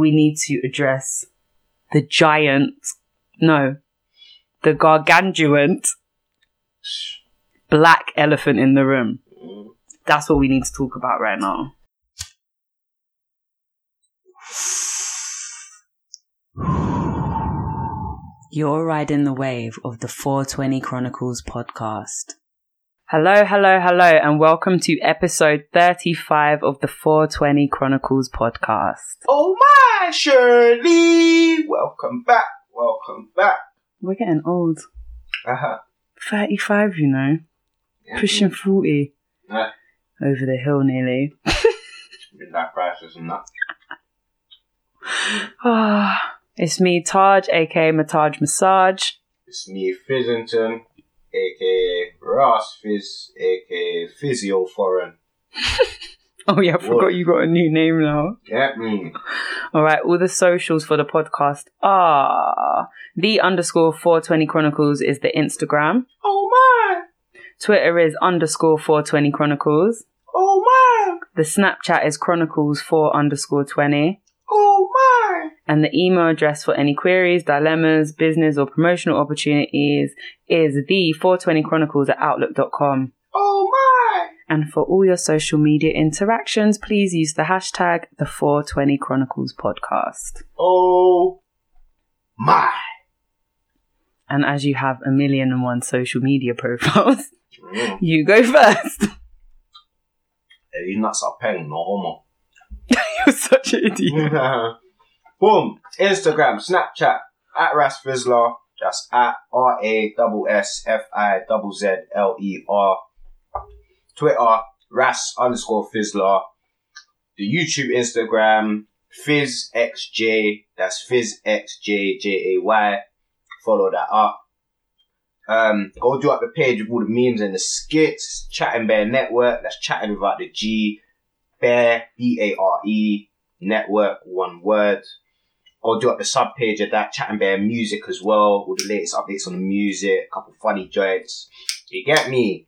we need to address the giant, no, the gargantuan black elephant in the room. That's what we need to talk about right now. You're riding the wave of the 420 Chronicles podcast. Hello, hello, hello, and welcome to episode 35 of the 420 Chronicles podcast. Oh my Shirley! Welcome back, welcome back. We're getting old. Uh-huh. 35, you know, pushing 40 Yeah. over the hill nearly. Midlife crisis and that. Ah, it's me, Taj, aka Mahtaj Massage. It's me, Fizzington, aka Rass Fizz, aka Physio Foreign. Oh yeah, I forgot What? you got a new name now. Get me. All right, all the socials for the podcast are the underscore 420 Chronicles is the Instagram. Oh my! Twitter is underscore 420 Chronicles. Oh my! The Snapchat is Chronicles 4 underscore 20. And the email address for any queries, dilemmas, business, or promotional opportunities is the 420 Chronicles at outlook.com. Oh my! And for all your social media interactions, please use the hashtag the 420 Chronicles podcast. Oh my! And as you have a million and one social media profiles, Mm. you go first. Hey, nuts are paying, no homo. You're such an idiot. Boom. Instagram, Snapchat, at Rass Fizzler. That's at R A S S F I Z Z L E R. Twitter, Rass underscore Fizzler. The YouTube, Instagram, FizzXJ. That's FizzXJJAY. Follow that up. Um, go do up the page with all the memes and the skits. Chattin Bare Network. That's chatting without the G. Bear, B A R E, network, one word. Go do up the sub page of that, Chattin Bare music as well, all the latest updates on the music, a couple funny joints. You get me?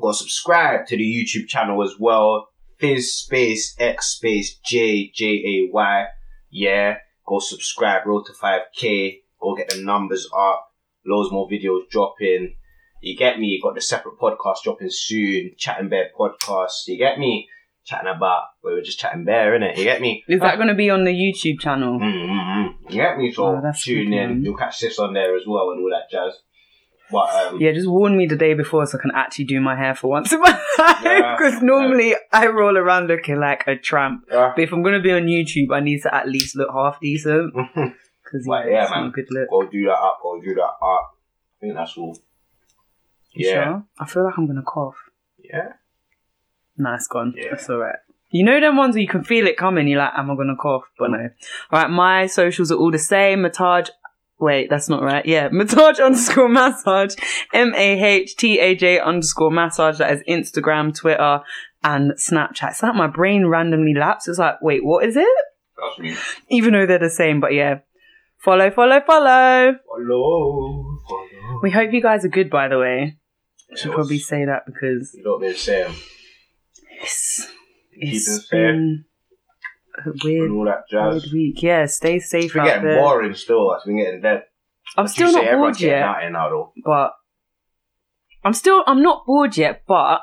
Go subscribe to the YouTube channel as well. Fizz space X space J J A Y. Yeah. Go subscribe, roll to 5k. Go get the numbers up. Loads more videos dropping. You get me? You got the separate podcast dropping soon. Chattin Bare podcast. You get me? Chatting about we were just chatting bare, innit? You get me? Is that going to be on the YouTube channel? Mm-hmm. You get me? So Oh, tune in. You'll catch this on there as well and all that jazz. But um, Yeah, just warn me the day before so I can actually do my hair for once in my life. Yeah. Because normally I roll around looking like a tramp. yeah. But if I'm going to be on YouTube, I need to at least look half decent. Because yeah, yeah, man. good look. go do that up. Go do that up. I think that's all. You Yeah. Sure? I feel like I'm going to cough. Yeah. Nah, it's gone. Yeah. That's all right. You know them ones where you can feel it coming. You're like, am I gonna cough? But no. All right, my socials are all the same. Mahtaj. Wait, that's not right. Yeah, Mahtaj underscore massage. M A H T A J underscore massage. That is Instagram, Twitter, and Snapchat. It's like my brain randomly laps. It's like, wait, what is it? Me. Even though they're the same, but yeah. Follow, follow, follow. Follow. Follow. We hope you guys are good, by the way. I should Yeah, probably say that because You what they're saying. It's, Keeping it's been a weird and all that jazz. Good week. Yeah, stay safe It's been out getting there. boring still. It's been getting dead. I'm Like you still say, not everyone's bored getting yet, out here now though. but I'm still I'm not bored yet, but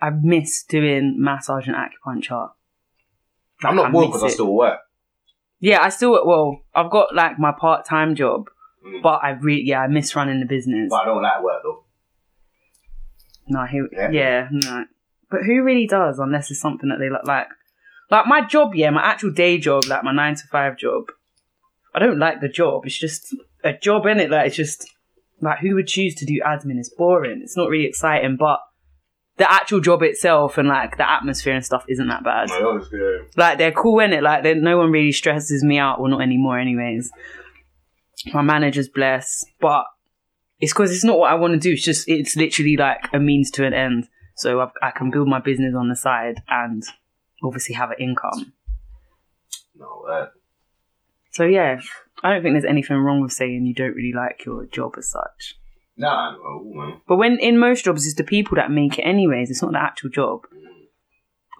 I miss doing massage and acupuncture. I'm not bored because I it. still work. Yeah, I still well, I've got like my part time job, Mm. but I really yeah I miss running the business. But I don't like work though. No, who, Yeah. yeah, no. But who really does unless it's something that they like? Like, like my job, yeah, my actual day job, like my nine to five job. I don't like the job. It's just a job, in it. Like it's just like who would choose to do admin? It's boring. It's not really exciting, but the actual job itself and like the atmosphere and stuff isn't that bad. Know it's good. Like they're cool in it. Like no one really stresses me out. Well, not anymore, anyways. My manager's blessed, but it's because it's not what I want to do. It's just it's literally like a means to an end. So I've, I can build my business on the side and obviously have an income. No, uh, So yeah, I don't think there's anything wrong with saying you don't really like your job as such. nah, no. But when in most jobs, it's the people that make it anyways. It's not the actual job.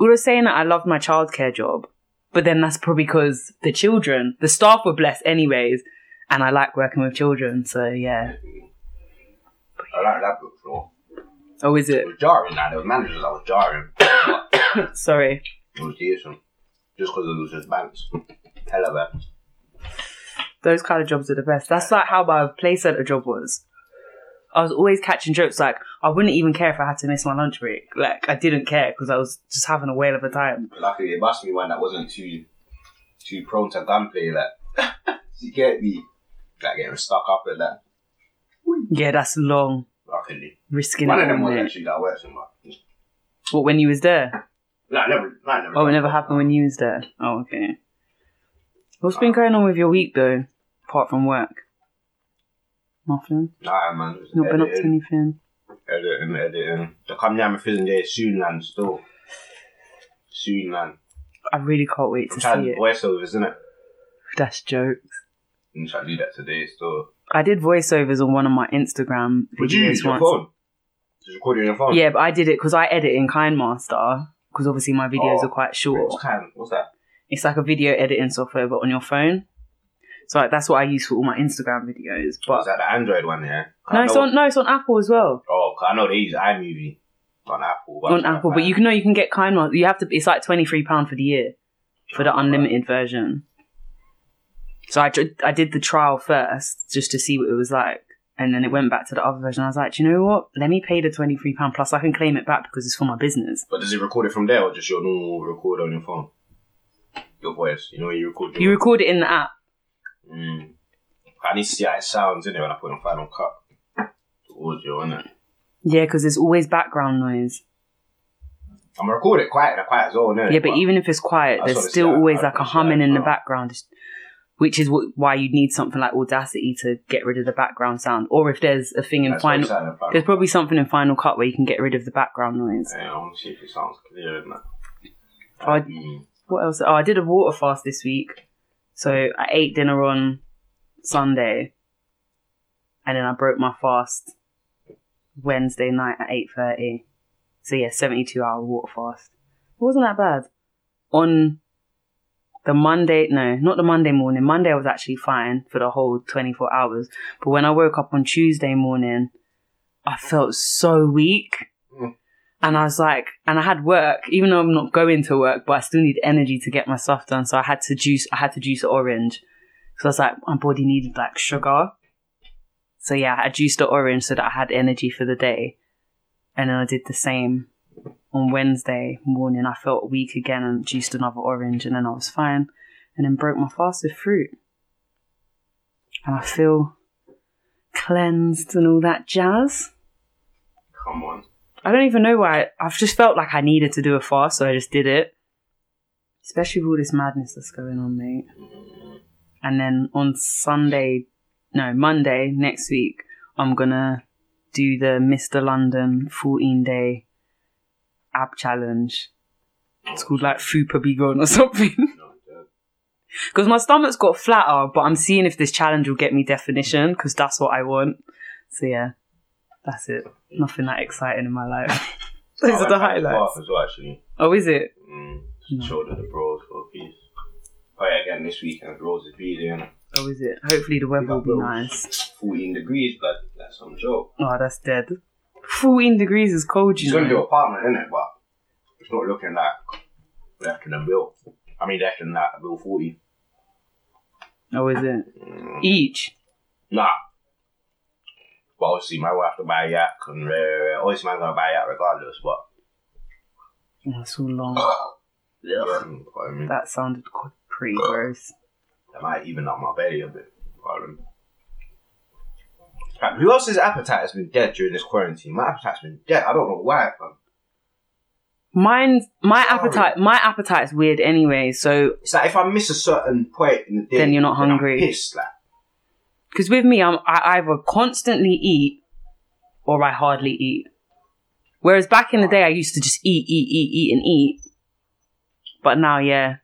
Although saying that I loved my childcare job, But then that's probably because the children, the staff were blessed anyways, and I like working with children. So yeah. I like that book floor. Oh, is It it? was jarring. Like, there was managers that was jarring. but Sorry. it was decent. Just because it was just banks. Hella bad. Those kind of jobs are the best. That's like how my play center job was. I was always catching jokes. Like I wouldn't even care if I had to miss my lunch break. Like I didn't care because I was just having a whale of a time. Luckily, it must be one that wasn't too too prone to gunplay. Like, you get me, like getting stuck up at that. Yeah, that's long. Luckily, Risking one it of them all, was mate. actually that works in my. What when you was there? Like, never, like, never. Oh, it never happened when you was there. Oh, okay. What's been uh, going on with your week though, apart from work? Nothing. Nah, man. Just Not been up to editing, anything. editing, editing. The come down with Fizzing Day soon, land still. Soon, land. I really can't wait I'm to trying see to it. voiceovers, isn't it? That's jokes. I'm trying to do that today still. I did voiceovers on one of my Instagram Would you videos use your once. phone? Just record it on your phone? Yeah, but I did it because I edit in KineMaster because obviously my videos Oh, are quite short. What's, kind, what's that? It's like a video editing software, but on your phone. So like, that's what I use for all my Instagram videos. Is But that the Android one, yeah? 'Cause no, I it's know- on no, it's on Apple as well. Oh, 'cause I know they use iMovie on Apple. but on I'm Apple, but you can know you can get KineMaster. You have to. It's like twenty three pound for the year for the unlimited version. So I I did the trial first just to see what it was like, and then it went back to the other version. I was like, Do you know what? Let me pay the twenty three pound plus. I can claim it back because it's for my business. But does it record it from there or just your normal recorder on your phone? Your voice. You know you record your You record it in the app. Mm. I need to see how it sounds in it when I put it on Final Cut. The audio, innit? Yeah, because there's always background noise. I'm gonna record it quiet and quiet as well, innit? Yeah, but even if it's quiet, there's still always like a humming in the background, which is why you need something like Audacity to get rid of the background sound. Or if there's a thing in That's Final, Final there's probably something in Final Cut where you can get rid of the background noise. Yeah, I want to see if it sounds clear, innit? I- Mm. What else? Oh, I did a water fast this week, so I ate dinner on Sunday, and then I broke my fast Wednesday night at eight thirty. So yeah, seventy two hour water fast. It wasn't that bad. On the Monday, no, not the Monday morning. Monday I was actually fine for the whole twenty four hours, but when I woke up on Tuesday morning, I felt so weak. Mm. And I was like, and I had work, even though I'm not going to work, but I still need energy to get my stuff done. So I had to juice, I had to juice an orange. So I was like, my body needed like sugar. So yeah, I juiced the orange so that I had energy for the day. And then I did the same on Wednesday morning. I felt weak again and juiced another orange and then I was fine. And then broke my fast with fruit. And I feel cleansed and all that jazz. Come on. I don't even know why. I've just felt like I needed to do a fast, so I just did it. Especially with all this madness that's going on, mate. And then on Sunday, no, Monday next week, I'm gonna do the Mr. London 14 day ab challenge. It's called like Fupa Be Gone or something. Because my stomach's got flatter, but I'm seeing if this challenge will get me definition, because that's what I want. So yeah, that's it. Nothing that exciting in my life. Those I are the highlights. As well, actually. Oh, is it? Mm. No. Shoulder the bros for a piece. Oh yeah, again this weekend, Rose is in Oh, is it? Hopefully the weather will be nice. 14 degrees, but that's some joke. Oh, that's dead. 14 degrees is cold, you She's gonna do know. apartment, innit? But it's not looking like less than Bill. I mean, less than that, Bill 40. Oh, is it? Mm. Each. Nah. But obviously, my wife to buy a yak, and uh, obviously, man's gonna buy a yak regardless. But Oh, that's so long. yeah, you know what I mean, That sounded qu- pretty gross. that might even up my belly a bit. you know what I mean. Like, who else's appetite has been dead during this quarantine? My appetite's been dead. I don't know why. Fam. Mine's my Sorry. appetite. My appetite's weird anyway. So, It's like if I miss a certain point in the day, Then you're not hungry. pissed, like, because with me, I'm I either constantly eat or I hardly eat. Whereas back in the day, I used to just eat, eat, eat, eat, and eat. But now, yeah,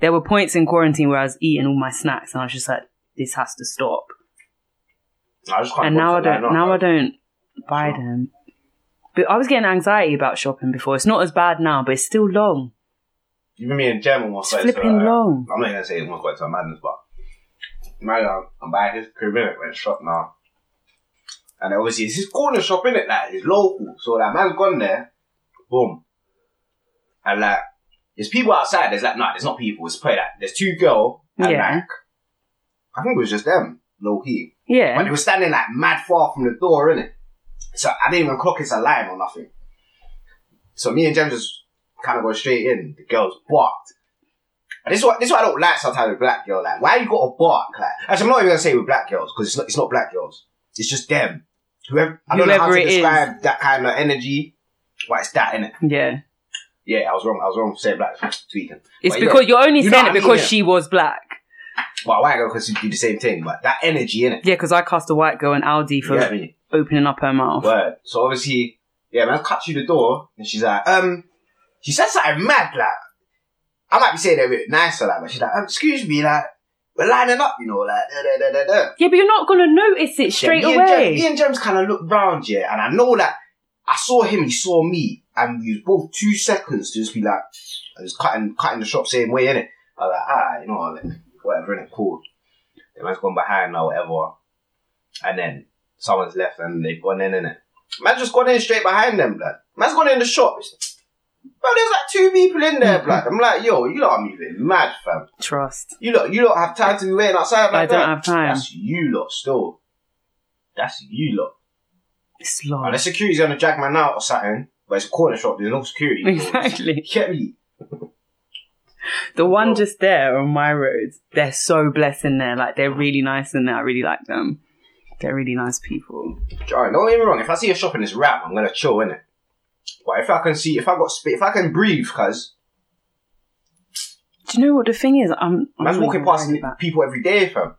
there were points in quarantine where I was eating all my snacks, and I was just like, "This has to stop." I just can't and now I don't. Now I don't buy Sure. them. But I was getting anxiety about shopping before. It's not as bad now, but it's still long. Even me and Jem almost It's got into flipping long. I'm not gonna say it almost into a madness, but man, uh, I'm, I'm by his it, went shop now. And obviously it's his corner shop in it, like it's local. So that man's gone there, boom. And like there's people outside, there's like nah, there's not people, it's probably like there's two girl and Yeah. like I think it was just them, low key. But Yeah. they were standing like mad far from the door, innit? So I didn't even clock it's a line or nothing. So me and Jem just kind of go straight in. The girls barked. And this is what this is what I don't like sometimes with black girls. Like, why you got to bark? Like, actually, I'm not even gonna say with black girls because it's not it's not black girls. It's just them. Whoever I don't know how to it is. describe that kind of energy. But it's that in it. Yeah. Yeah, I was wrong. I was wrong for saying black. Tweaking. It's But yeah. because you're only You saying it I mean, because she was black. Well, white girl because you do the same thing, but that energy in it. Yeah, because I cast a white girl in Aldi for me? opening up her mouth. Word. So obviously, yeah, man, cut through the door, and she's like, um, she said something mad, like, I might be saying it a bit nicer, like, but she's like, um, excuse me, like, we're lining up, you know, like, da da da da da. Yeah, but you're not gonna notice it straight yeah, me And Jem, away. me and James kind of looked round, yeah, and I know that I saw him, he saw me, and we was both two seconds to just be like, I was cutting, cutting the shop same way, innit? I was like, ah, you know, like, whatever, innit, cool. The man's gone behind or whatever, and then someone's left and they've gone in, innit? Man just gone in straight behind them, blood. Man's gone in the shop. Bro, there's like two people in there, blood. I'm like, yo, you lot are moving mad, fam. Trust. You lot, you lot have time to be waiting outside like I don't that. have time. That's you lot still. That's you lot. It's And the security's gonna drag man out or something, but it's a corner shop, there's no security. Exactly. Get me? The one just there on my road, they're so blessed in there. Like they're really nice in there. I really like them. They're really nice people. Alright, don't get me wrong, if I see a shop in this rap, I'm gonna chill, in it. But if I can see, if I got if I can breathe, cuz, Do you know what the thing is? I'm. I'm not walking past people every day, fam.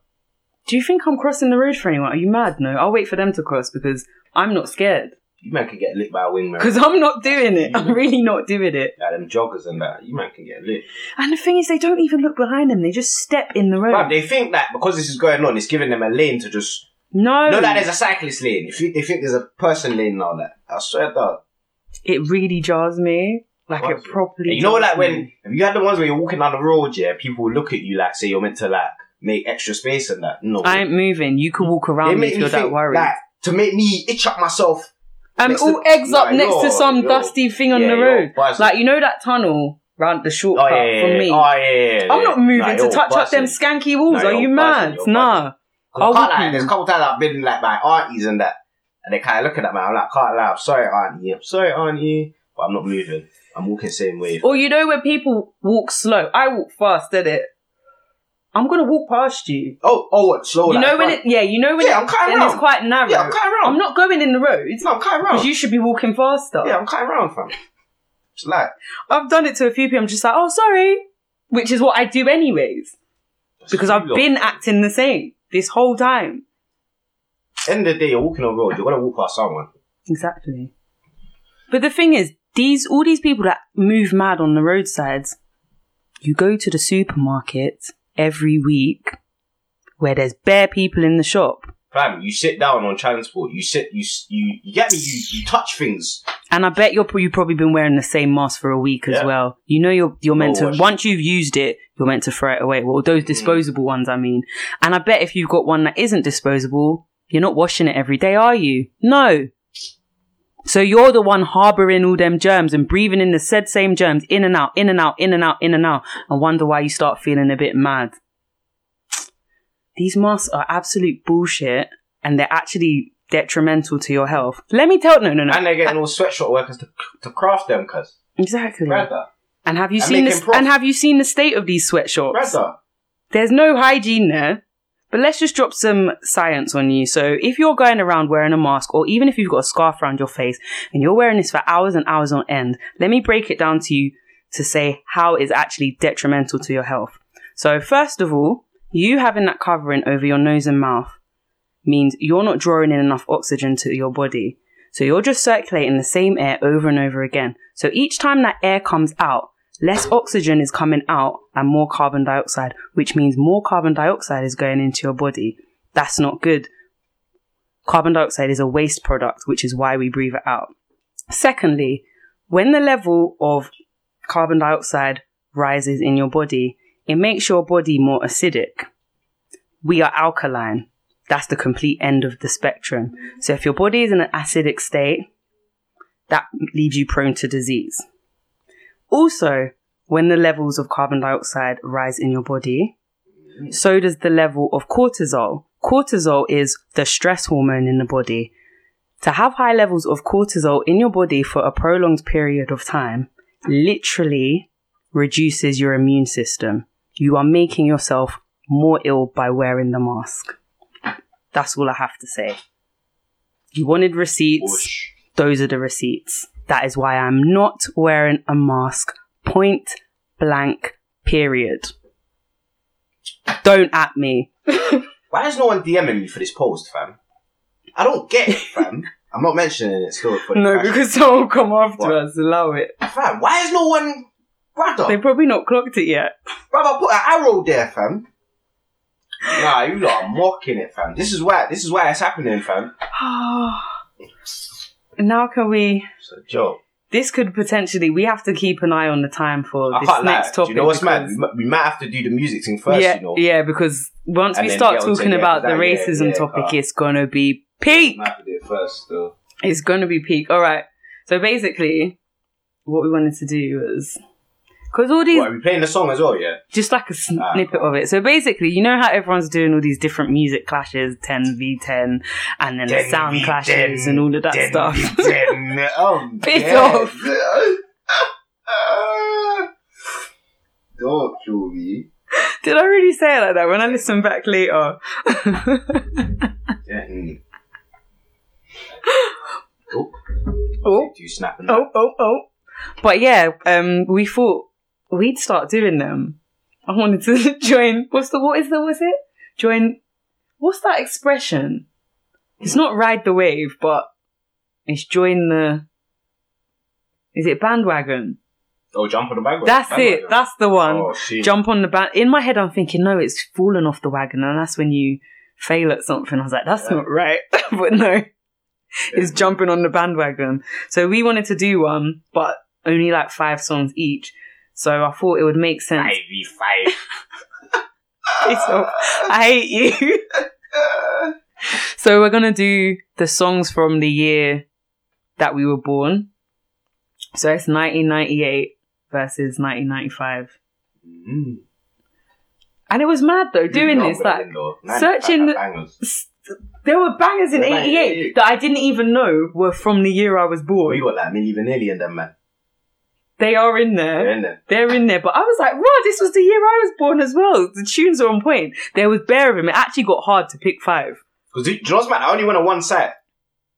Do you think I'm crossing the road for anyone? Are you mad? No, I'll wait for them to cross because I'm not scared. You man can get lit by a wingman. Because I'm not doing it. I'm really not doing it. Like them joggers and that, you man can get lit. And the thing is, they don't even look behind them. They just step in the road. But they think that because this is going on, it's giving them a lane to just. no, No, that there's a cyclist lane. If you, they think there's a person lane now, that I swear to God. it really jars me. Like it properly. You know, like when have you had the ones where you're walking down the road, yeah, people will look at you like say you're meant to like make extra space and that. No, I ain't moving. You can walk around me if you're that worried. Like, to make me itch up myself. Next to- all eggs up next to some dusty thing on Yeah, the road. Like, you know that tunnel round the Oh shortcut yeah, yeah, for me? Oh yeah, yeah, yeah. I'm not moving to touch up them skanky walls. Nah, Are buzzing, mad? Nah. I'll can't lie, there's a couple times I've been like my aunties and that, and they kind of look at me. I'm like, can't lie. I'm sorry, auntie. I'm sorry, auntie, but I'm not moving. I'm walking the same way. Or you know when people walk slow, I walk fast, did it? I'm gonna walk past you. Oh, oh, what? Slow. you like know when front. it, yeah, you know when Yeah, it, I'm cutting and it's quite narrow. Yeah, I'm cutting round. I'm not going in the road No, I'm cutting round. because you should be walking faster. Yeah, I'm cutting round, fam. It's like I've done it to a few people. I'm just like, oh, sorry, which is what I do anyways because I've been acting the same this whole time. End of the day, you're walking on the road. You're gonna walk past someone. Exactly. But the thing is, these all these people that move mad on the roadsides, you go to the supermarket every week where there's bare people in the shop. Fam, you sit down on transport. You sit. You you, you get me. You, you touch things. And I bet you're you've probably been wearing the same mask for a week as Yeah. well. You know you're you're meant Oh, to once you've used it, you're meant to throw it away. Well, those mm. disposable ones, I mean. And I bet if you've got one that isn't disposable, you're not washing it every day, are you? No. So you're the one harboring all them germs and breathing in the said same germs in and out, in and out, in and out, in and out, and wonder why you start feeling a bit mad. These masks are absolute bullshit, and they're actually detrimental to your health. Let me tell no no no. And they're getting all sweatshop workers to to craft them, cuz. Exactly. Brother, And have you And seen this? And have you seen the state of these sweatshops? brother. There's no hygiene there. But let's just drop some science on you. So if you're going around wearing a mask, or even if you've got a scarf around your face and you're wearing this for hours and hours on end, let me break it down to you to say how it's actually detrimental to your health. So first of all, you having that covering over your nose and mouth means you're not drawing in enough oxygen to your body. So you're just circulating the same air over and over again. So each time that air comes out, less oxygen is coming out and more carbon dioxide, which means more carbon dioxide is going into your body. That's not good. Carbon dioxide is a waste product, which is why we breathe it out. Secondly, when the level of carbon dioxide rises in your body, it makes your body more acidic. We are alkaline. That's the complete end of the spectrum. So if your body is in an acidic state, that leaves you prone to disease. Also, when the levels of carbon dioxide rise in your body, so does the level of cortisol. Cortisol is the stress hormone in the body. To have high levels of cortisol in your body for a prolonged period of time literally reduces your immune system. You are making yourself more ill by wearing the mask. That's all I have to say. You wanted receipts. Whoosh. Those are the receipts. That is why I'm not wearing a mask. Point blank, period. Don't at me. Why is no one DMing me for this post, fam? I don't get it, fam. I'm not mentioning it still for No, because someone will come after What? us. Allow it. fam. Why is no one, brother? They've probably not clocked it yet. Brother, put an arrow there, fam. Nah, you lot are mocking it, fam. This is why. This is why it's happening, fam. now can we? It's a joke. This could potentially. We have to keep an eye on the time for I this can't lie. next Do topic. you know what's mad? We, mi- we might have to do the music thing first. yeah, you know. yeah, because once And we start talking about the yeah, racism yeah, topic, uh, it's gonna be peak. Might have to do it first, still. It's gonna be peak. All right. So basically, what we wanted to do was because all these What, are we playing the song as well? Yeah. just like a Ah, snippet of it. So basically, you know how everyone's doing all these different music clashes, 10 v 10, and then Ten sound v clashes ten, and all of that ten stuff. v ten. Oh, Piss dead. off. Don't kill me. Did I really say it like that when I listen back later? Oh, oh, do you snapping? oh, oh, oh. But yeah, um, we thought we'd start doing them. I wanted to join. What's the what is the what's it? Join. What's that expression? It's not ride the wave, but it's join the. Is it bandwagon? Oh, jump on the bandwagon. That's it. That's the one. Oh. Jump on the band. In my head, I'm thinking, no, it's fallen off the wagon, and that's when you fail at something. I was like, that's Yeah. not right. but no, it's jumping on the bandwagon. So we wanted to do one, but only like five songs each. So I thought it would make sense. V five. I hate you. so we're gonna do the songs from the year that we were born. So it's 1998 versus 1995. Mm. And it was mad though, doing this. Like, searching the- s- there were bangers in There were bangers in 88 88. that I didn't even know were from the year I was born. We got like Milli Vanilli and them, man. They are in there. They're in there. They're in there. But I was like, wow, this was the year I was born as well. The tunes are on point. There was bare of them. It actually got hard to pick five. Because do you know what's mad? I only went on one site.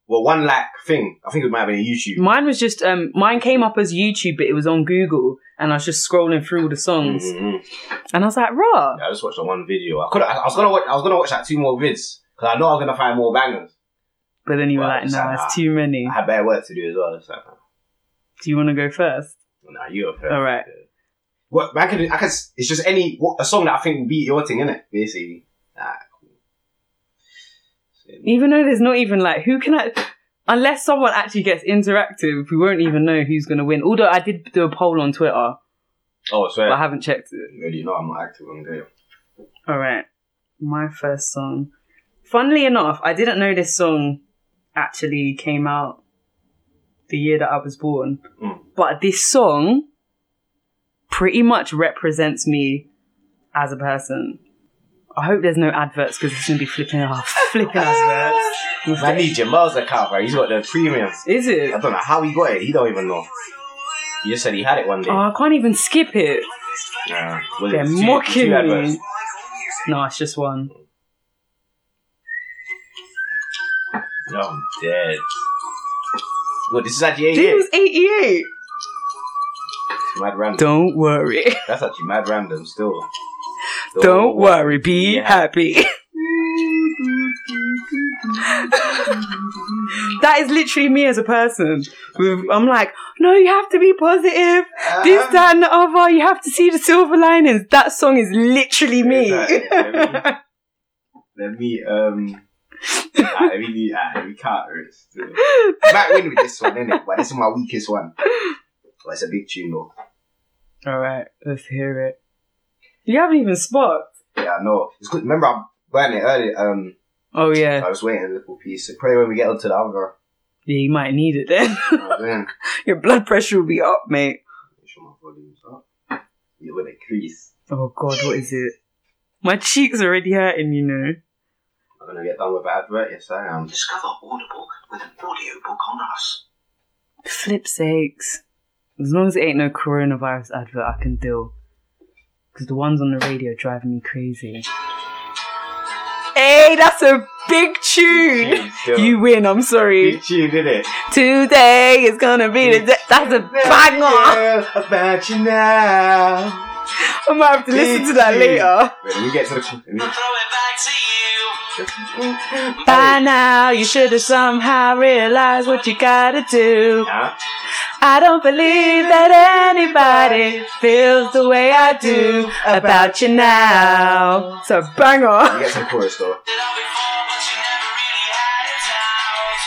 Well, one like thing. I think it might have been a YouTube. Mine was just, um, mine came up as YouTube, but it was on Google. And I was just scrolling through all the songs. Mhm. And I was like, raw. Yeah, I just watched the one video. I could. I, I was gonna watch. I was gonna watch like two more vids because I know I was gonna find more bangers. But then you were like, no, like, it's too many. I had better work to do as well. Like, Do you want to go first? Nah, you are fair. All right. What man can I can. It's just any what, a song that I think will beat your thing, innit? Basically. Ah, cool. Even though there's not even like, who can I. Unless someone actually gets interactive, we won't even know who's going to win. Although I did do a poll on Twitter, Oh, but I haven't checked it. Really, no, I'm not active on there. All right, my first song. Funnily enough, I didn't know this song actually came out the year that I was born, Mm. but this song pretty much represents me as a person. I hope there's no adverts because it's gonna be flipping off, flipping adverts. I need Jamal's account, bro. He's got the premium. Is it? I don't know how he got it. He don't even know. He just said he had it one day. Oh, I can't even skip it. Nah, was They're it two- mocking two me. No, it's just one. I'm dead. Look, this is actually Dude, it 88. was 88. Mad random. Don't worry. That's actually mad random still. Don't worry. Be happy. that is literally me as a person. I'm like, no, you have to be positive. This, Um, that, and the other. You have to see the silver linings. That song is literally me. Exactly. Let me um. let me ah, let me counter it. Still. I might win with this one, innit? But this is my weakest one. But it's a big tune though. All right, let's hear it. You haven't even spot. Yeah, I know. It's good. Remember, I burned it earlier. Um, Oh yeah, I was waiting a little piece. So probably when we get onto the other. yeah. You might need it then. Oh. Your blood pressure will be up, mate. Make sure my volume's up. You're crease. Oh god, what is it? My cheeks are already hurting, you know. I'm gonna get done with the advert. Yes, I am. Discover Audible with an audiobook on us. Flip sakes. As long as it ain't no coronavirus advert, I can deal. Because the ones on the radio driving me crazy. Hey, that's a big tune! Still. You win, I'm sorry. Big tune, did it? Today is gonna be the day. That's a banger! Girl, about you now. I might have to listen to that Big later. Wait, let me get to the. By now, you should have somehow realized what you gotta do. I don't believe that anybody feels the way I do about you now. A Let me banger. get some chorus though. Did all before, but you never really had it out.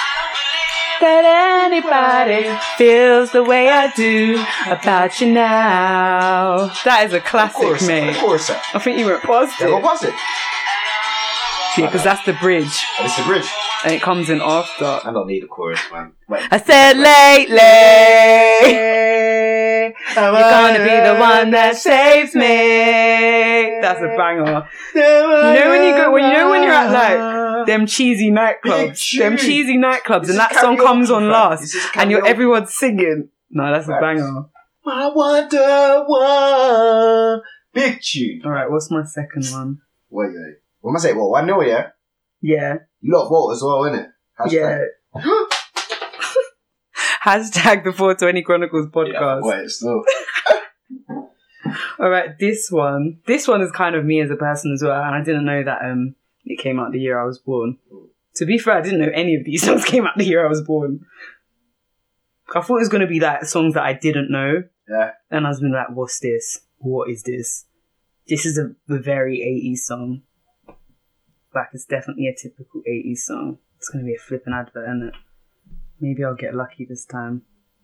I don't believe That anybody feels the way I do about you now. That is a classic, Chorus, mate. chorus. Yeah, I think you went past go it. Yeah, because that's the bridge, Oh, It's the bridge. and it comes in after. I don't need a chorus, man. Wait. I said lately, you're gonna be the one that saves me. That's a banger. You know when you go- when you know when you're at, like, them cheesy nightclubs, them tune. cheesy nightclubs, and that song comes on last, and you're everyone's singing. No, that's a Facts. banger. I wonder one. Big tune. All right, what's my second one? Wait, wait. What am I saying? What, 1 0, yeah? Yeah, You lot vote as well, innit? yeah. Hashtag the 420 Chronicles podcast. Wait, still. All right, this one. This one is kind of me as a person as well, and I didn't know that um it came out the year I was born. To be fair, I didn't know any of these songs came out the year I was born. I thought it was gonna be like songs that I didn't know, Yeah. and I was been like, "What's this? What is this?" This is a, a very 80s song. Like is definitely a typical 80s song. It's gonna be a flipping advert, isn't it? Maybe I'll get lucky this time.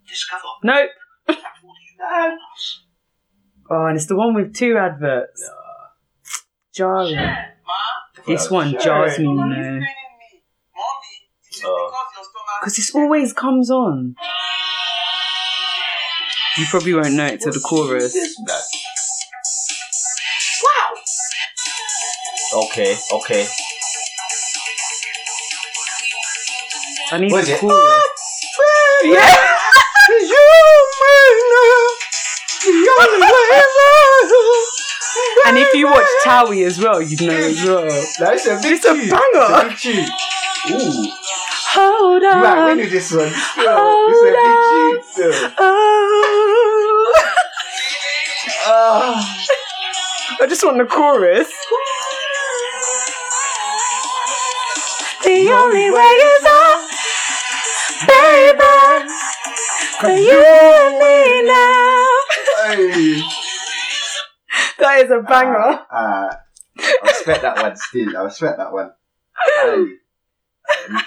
Discover Nope. with an audiobook on us. Oh, and it's the one with two adverts. Jarring. Ma, This one Sure. jars me, you you're know. me. Mommy, it Oh. because your stomach Because this always comes on. You probably won't know it till the chorus. Okay, okay. I need What is the it? chorus. Yeah! And if you watch Towie as well, you'd know as well. That's a big It's a tune. banger. It's a big tune. Ooh. Hold You might on. win with this one. Still. Hold It's a big tune. Oh. Ah. I just want the chorus. The only way is up, baby, for you and me now. Hey. That is a banger. Uh, I respect that one still. I respect that one. Hey.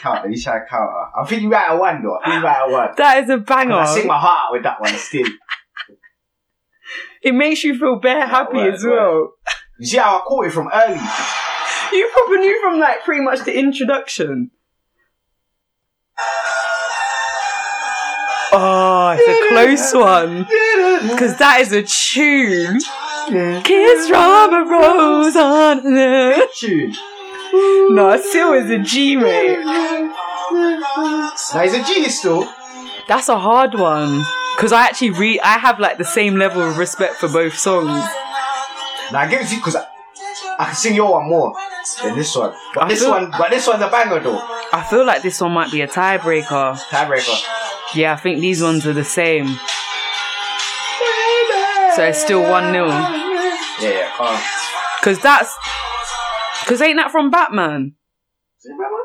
Count. Let me try and count. her. I think you right at one though. I think you right at one. That is a banger. I sing my heart out with that one still. It makes you feel bare happy as well. You see how I caught it from early? You probably knew from like pretty much the introduction. Oh, it's a close one. Because that is a tune. Kiss from a rose on the. Tune. No, still is a G, mate. Now he's a G still. That's a hard one. Because I actually read, I have like the same level of respect for both songs. Now it to you because I, I can sing your one more than this one. But I this feel- one, but this one's a banger though. I feel like this one might be a tiebreaker. Tiebreaker. Yeah, I think these ones are the same. So it's still 1 0. Yeah, yeah, calm. Because that's. Because ain't that from Batman? Is it Batman?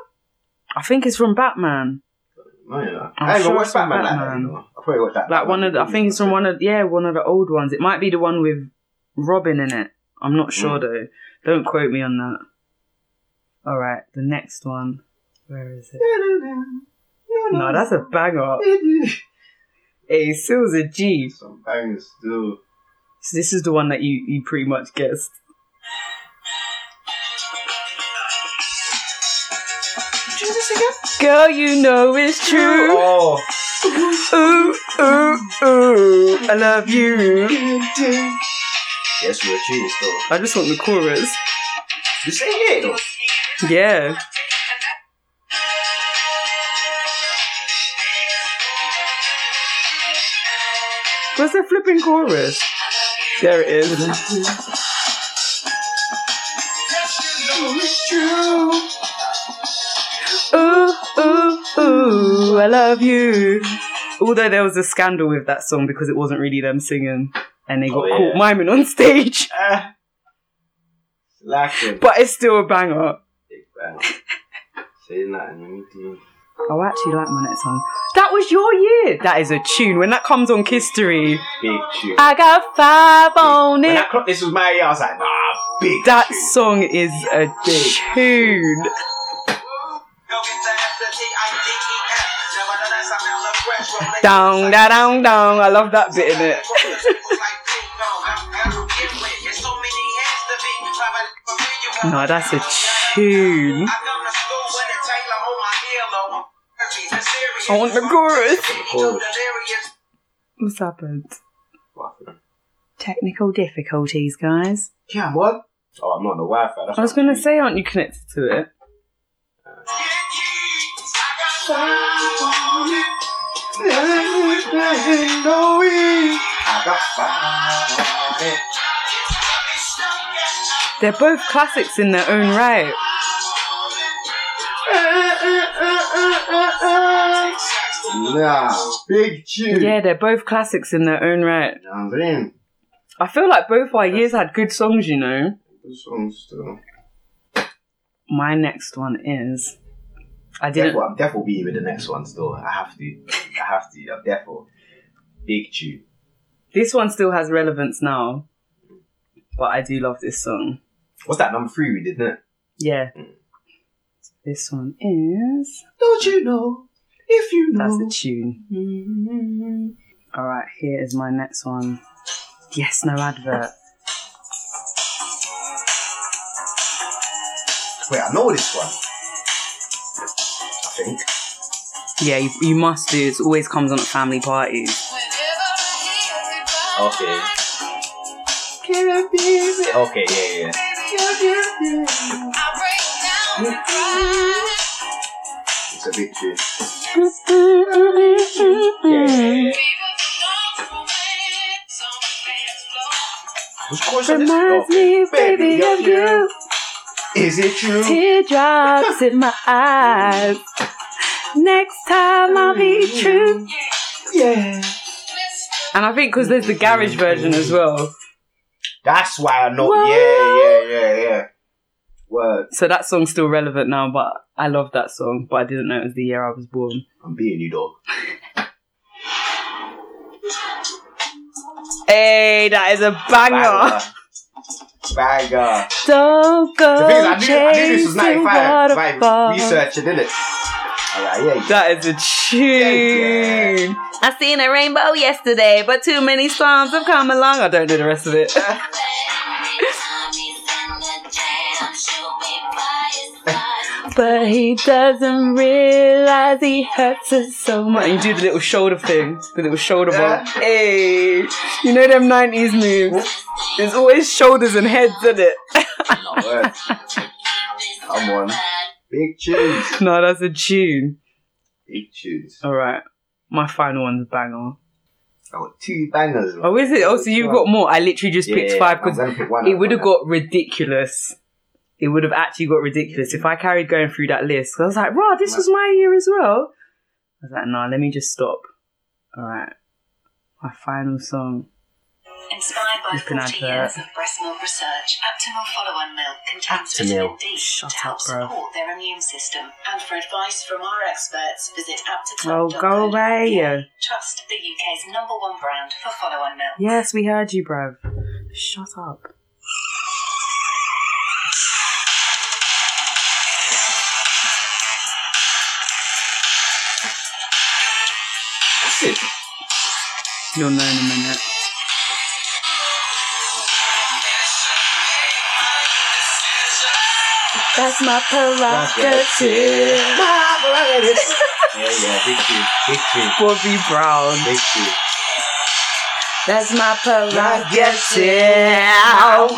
I think it's from Batman. No, you know. I'm I ain't sure it's watched from Batman like that. Batman. I probably watched that. Like one of the, I think it's from one of, yeah, one of the old ones. It might be the one with Robin in it. I'm not sure mm. though. Don't quote me on that. Alright, the next one. Where is it? No, that's a banger. Hey, Seal's a G. Some bangers still. So this is the one that you, you pretty much guessed. Girl, you know it's true. Oh, Ooh, ooh, ooh. I love you. tuning still. I just want the chorus. You say it though. Yeah. What's the flipping chorus? There it is. Ooh, ooh, ooh, I love you. Although there was a scandal with that song because it wasn't really them singing and they oh, got Oh, yeah. caught miming on stage. Ah. Slacking. But it's still a banger. Big bang. Say nothing, let me do. Oh, I actually like my next song. That was your year. That is a tune. When that comes on History, Big tune. I got five on when it. I clocked this was my year, I was like, nah, big That tune. song is a big tune. Down, da, down, down. I love that bit in it. No, that's a tune. I want the chorus. chorus. What's happened? Technical difficulties, guys. Yeah, what? Oh, I'm not on the Wi-Fi. That's I was going to say, aren't you connected to it? I got five on it. They're both classics in their own right. Nah, big tune. Yeah, they're both classics in their own right. You know what I'm saying? I feel like both our years had good songs, you know. This song's still. My next one is. I didn't. Definitely, I'm definitely be with the next one still. I have to. I have to. Uh, I'm definitely. Big tune. This one still has relevance now. But I do love this song. What's that number three we did, isn't it? Yeah. Mm. This one is. Don't you know? If you know? That's a tune. Mm-hmm. Alright, here is my next one. Yes, no advert. Wait, I know this one. I think. Yeah, you, you must do. It always comes on at family parties. Okay. Okay, yeah, yeah. It's a big tune. Yeah, yeah, yeah. Which chorus is this? Reminds Okay. me, baby, of you. Is it true? Teardrops in my eyes. Next time I'll be true. Yeah. And I think because there's the garage version as well. That's why I know. Whoa. Yeah, yeah, yeah, yeah. Word. So that song's still relevant now, but I love that song, but I didn't know it was the year I was born. I'm beating you dog. Hey, that is a banger. Banger. Banger. Don't go The thing is, I knew, I knew this was chasing 95. Like, researching, did it? Alright, yeah. That is a tune. I seen a rainbow yesterday, but too many storms have come along. I don't know the rest of it. But he doesn't realize he hurts us so much. And You do the little shoulder thing, the little shoulder Yeah. bump. Hey, you know them 90s moves? There's always shoulders and heads, isn't it? No. Come on. Big tunes. no, that's a tune. Big tunes. Alright, my final one's banger. I got two bangers. Oh, is it? Oh, so you've got more. I literally just Yeah, picked yeah, five because gonna pick one it would have got ridiculous. It would have actually got ridiculous if I carried going through that list. I was like, "Wow, this was my year as well." I was like, "No, let me just stop." All right, my final song. Inspired by Flipping 40 advert. years of breast milk research, Aptamil Follow-On Milk contains Aptamil. vitamin D Shut to help up, bro. support their immune system. And for advice from our experts, visit Oh, aptaclub.co.uk. go away! Trust the UK's number one brand for follow-on milk. Yes, we heard you, bruv. Shut up. What's it? You'll know in a minute. That's my prerogative. Yeah, yeah, big tune, big tune, Bobby Brown. big tune. That's my prerogative. Yeah,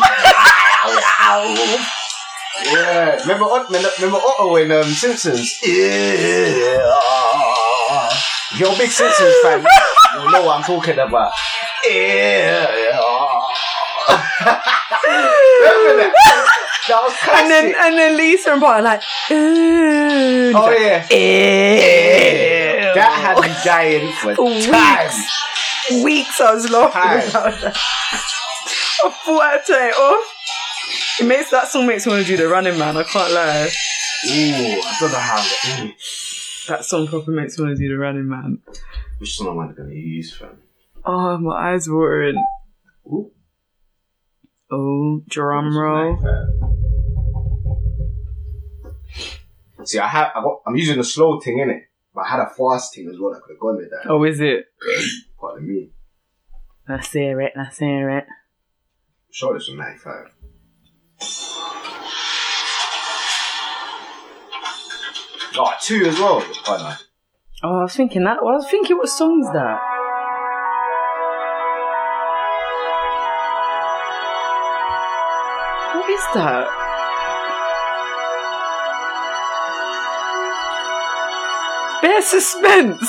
Yeah. remember, Ot- remember, remember Otto in um, Simpsons? Yeah. You're a big Simpsons fan, you'll know what I'm talking about. Yeah. remember that? That was classic. And then and then Lisa and Bart are like, ooh. oh yeah. Ew. That had me dying for For time. weeks. Weeks I was laughing Time. about that. I thought I'd turn it off. It makes that song makes me want to do the running man, I can't lie. Ooh, I don't know how. Mm. That song proper makes me want to do the running man. Which song am I gonna use, fam? Oh, my eyes watering. Ooh. Oh, drum roll. See, I have, I got, I'm using the slow thing in it, but I had a fast thing as well I could have gone with that. Oh, is it? Part of me. Let's hear it, let's hear it. I'm sure this was 95. Oh, ah, two as well. Oh, no. Oh, I was thinking that. I was thinking, what song's that? What is that? Bear suspense.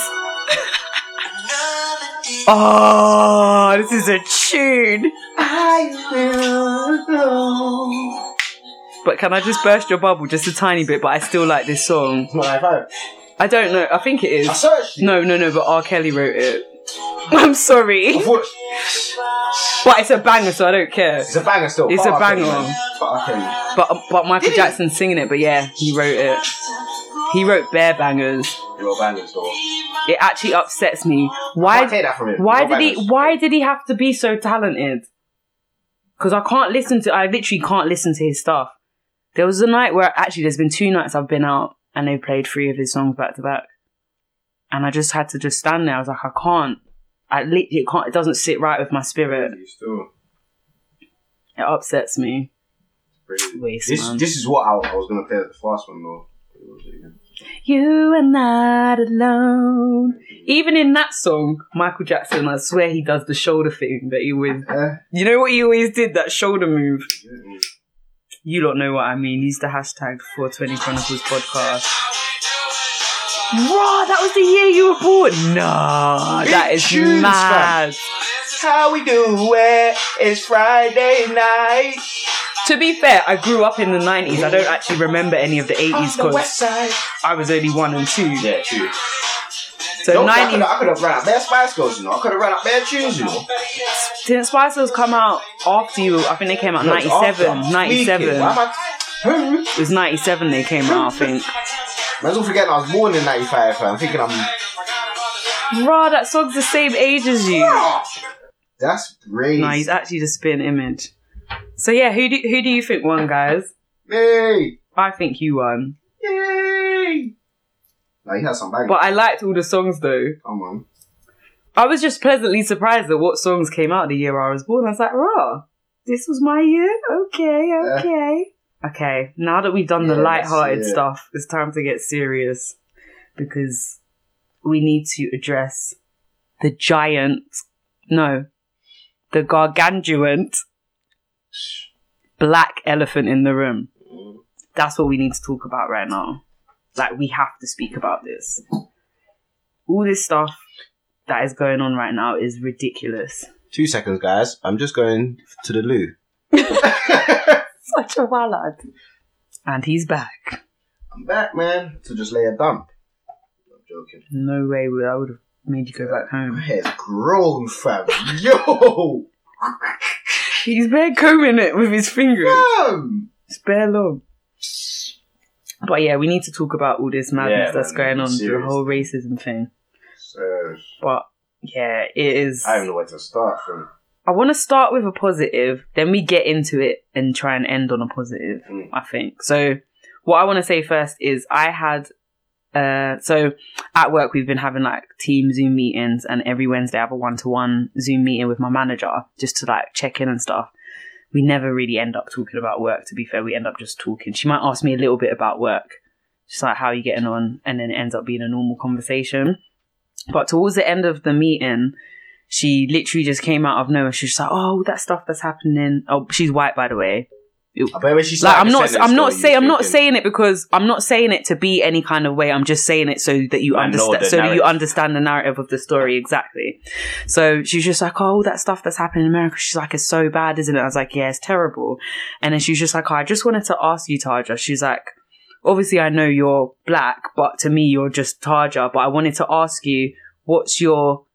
oh, this is a tune. But can I just burst your bubble just a tiny bit? But I still like this song. It's not 95. I don't know. I think it is. I searched it. No, no, no, but R. Kelly wrote it. I'm sorry. I thought, But it's a banger, so I don't care. it's a banger still. It's a banger. man. Fuck R. But but Michael Jackson's singing it, but yeah, he wrote it. He wrote Bear bangers. You're a banger still. It actually upsets me. Why can't take that from him. why did he bangers. why did he have to be so talented? Because I can't listen to I literally can't listen to his stuff. There was a night where actually there's been two nights I've been out and they played three of his songs back to back. And I just had to just stand there. I was like, I can't. I literally it can't it doesn't sit right with my spirit. You still. It upsets me. Waste, This, man. this is what I, I was gonna play as the first one though. You are not alone. Even in that song, Michael Jackson, I swear he does the shoulder thing that he always. Eh? You know what he always did? That shoulder move. You don't know what I mean. He's the hashtag 420 Chronicles podcast. Raw, that was the year you were born. Nah, Big that is tunes, mad. How we do it? It's Friday night. To be fair, I grew up in the 90s. I don't actually remember any of the 80s because. I was only one and two. Yeah, true. So No, I 90s. could have I could have ran out bad Spice Girls, you know. I could have ran out bad tunes, you know. Didn't Spice Girls come out after you? I think they came out No, 97. 97. Tweaking. Why am I- Hmm? It was 97 they came out, I think. Man's all forgetting I was born in 95, fam. I'm thinking I'm. Rah, that song's the same age as you. That's crazy. No, he's actually the spin image. So yeah, who do who do you think won, guys? Me. I think you won. Yay! No, he has some bangers. But I liked all the songs though. Come on. I was just pleasantly surprised at what songs came out the year I was born. I was like, rah, this was my year? Okay, okay. Okay, now that we've done the light-hearted that's- yeah. stuff, it's time to get serious because we need to address the giant, no, the gargantuan black elephant in the room. That's what we need to talk about right now. Like, we have to speak about this. All this stuff that is going on right now is ridiculous. Two seconds, guys. I'm just going to the loo. Such a ballad. And he's back. I'm back, man. To just lay a dump. I'm joking. No way would I would have made you go back My home. hair's grown, fam. Yo! He's bare combing it with his fingers. Fam! It's bare long. But yeah, we need to talk about all this madness Yeah, that's man, going on, the whole racism thing. So, But yeah, it is. I don't know where to start from. I want to start with a positive, then we get into it and try and end on a positive, Mm. I think. So, what I want to say first is I had Uh, so at work we've been having like team Zoom meetings, and every Wednesday I have a one to one Zoom meeting with my manager just to like check in and stuff. We never really end up talking about work. To be fair, we end up just talking. She might ask me a little bit about work, just like how are you getting on, and then it ends up being a normal conversation. But towards the end of the meeting, she literally just came out of nowhere. She's just like, "Oh, that stuff that's happening." Oh, she's white, by the way. I oh, bet when she Like, started I'm not. I'm not saying. I'm not saying it because I'm not saying it to be any kind of way. I'm just saying it so that you I understand. the So that you narrative. understand the narrative of the story exactly. So she's just like, "Oh, that stuff that's happening in America." She's like, "It's so bad, isn't it?" I was like, "Yeah, it's terrible." And then she's just like, oh, "I just wanted to ask you, Taja." She's like, "Obviously, I know you're black, but to me, you're just Taja. But I wanted to ask you, what's your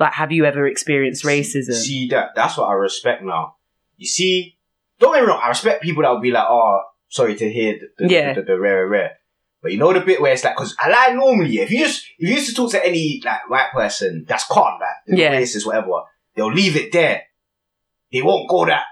like? Have you ever experienced racism?" See that? That's what I respect now. You see, don't get me wrong. I respect people that will be like, "Oh, sorry to hear the, the, Yeah. the, the, rare, rare." But you know the bit where it's like, because I like normally, if you just if you used to talk to any like white person that's calm, like Yeah. racist, whatever, they'll leave it there. They won't go that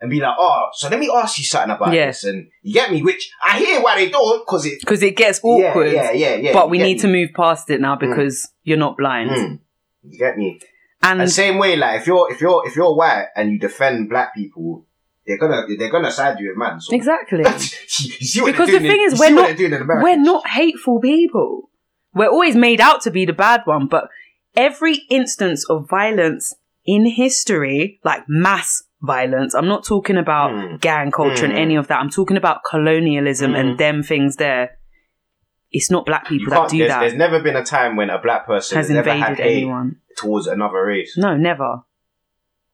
and be like, "Oh, so let me ask you something about Yeah. this." And you get me, which I hear why they don't, because it. Because it gets awkward. Yeah, yeah, yeah, yeah. but we need me. to move past it now because you're not blind. Mm. You get me? And And same way, like if you're if you're if you're white and you defend black people, they're gonna they're gonna side you with man. So exactly. you see what Because the thing in, is, we're not- We're not hateful people. We're always made out to be the bad one, but every instance of violence in history, like mass violence, I'm not talking about Hmm. gang culture and Hmm. any of that. I'm talking about colonialism Hmm. and them things there. It's not black people that do There's, that. there's never been a time when a black person has has, ever had invaded anyone. towards another race. No, never.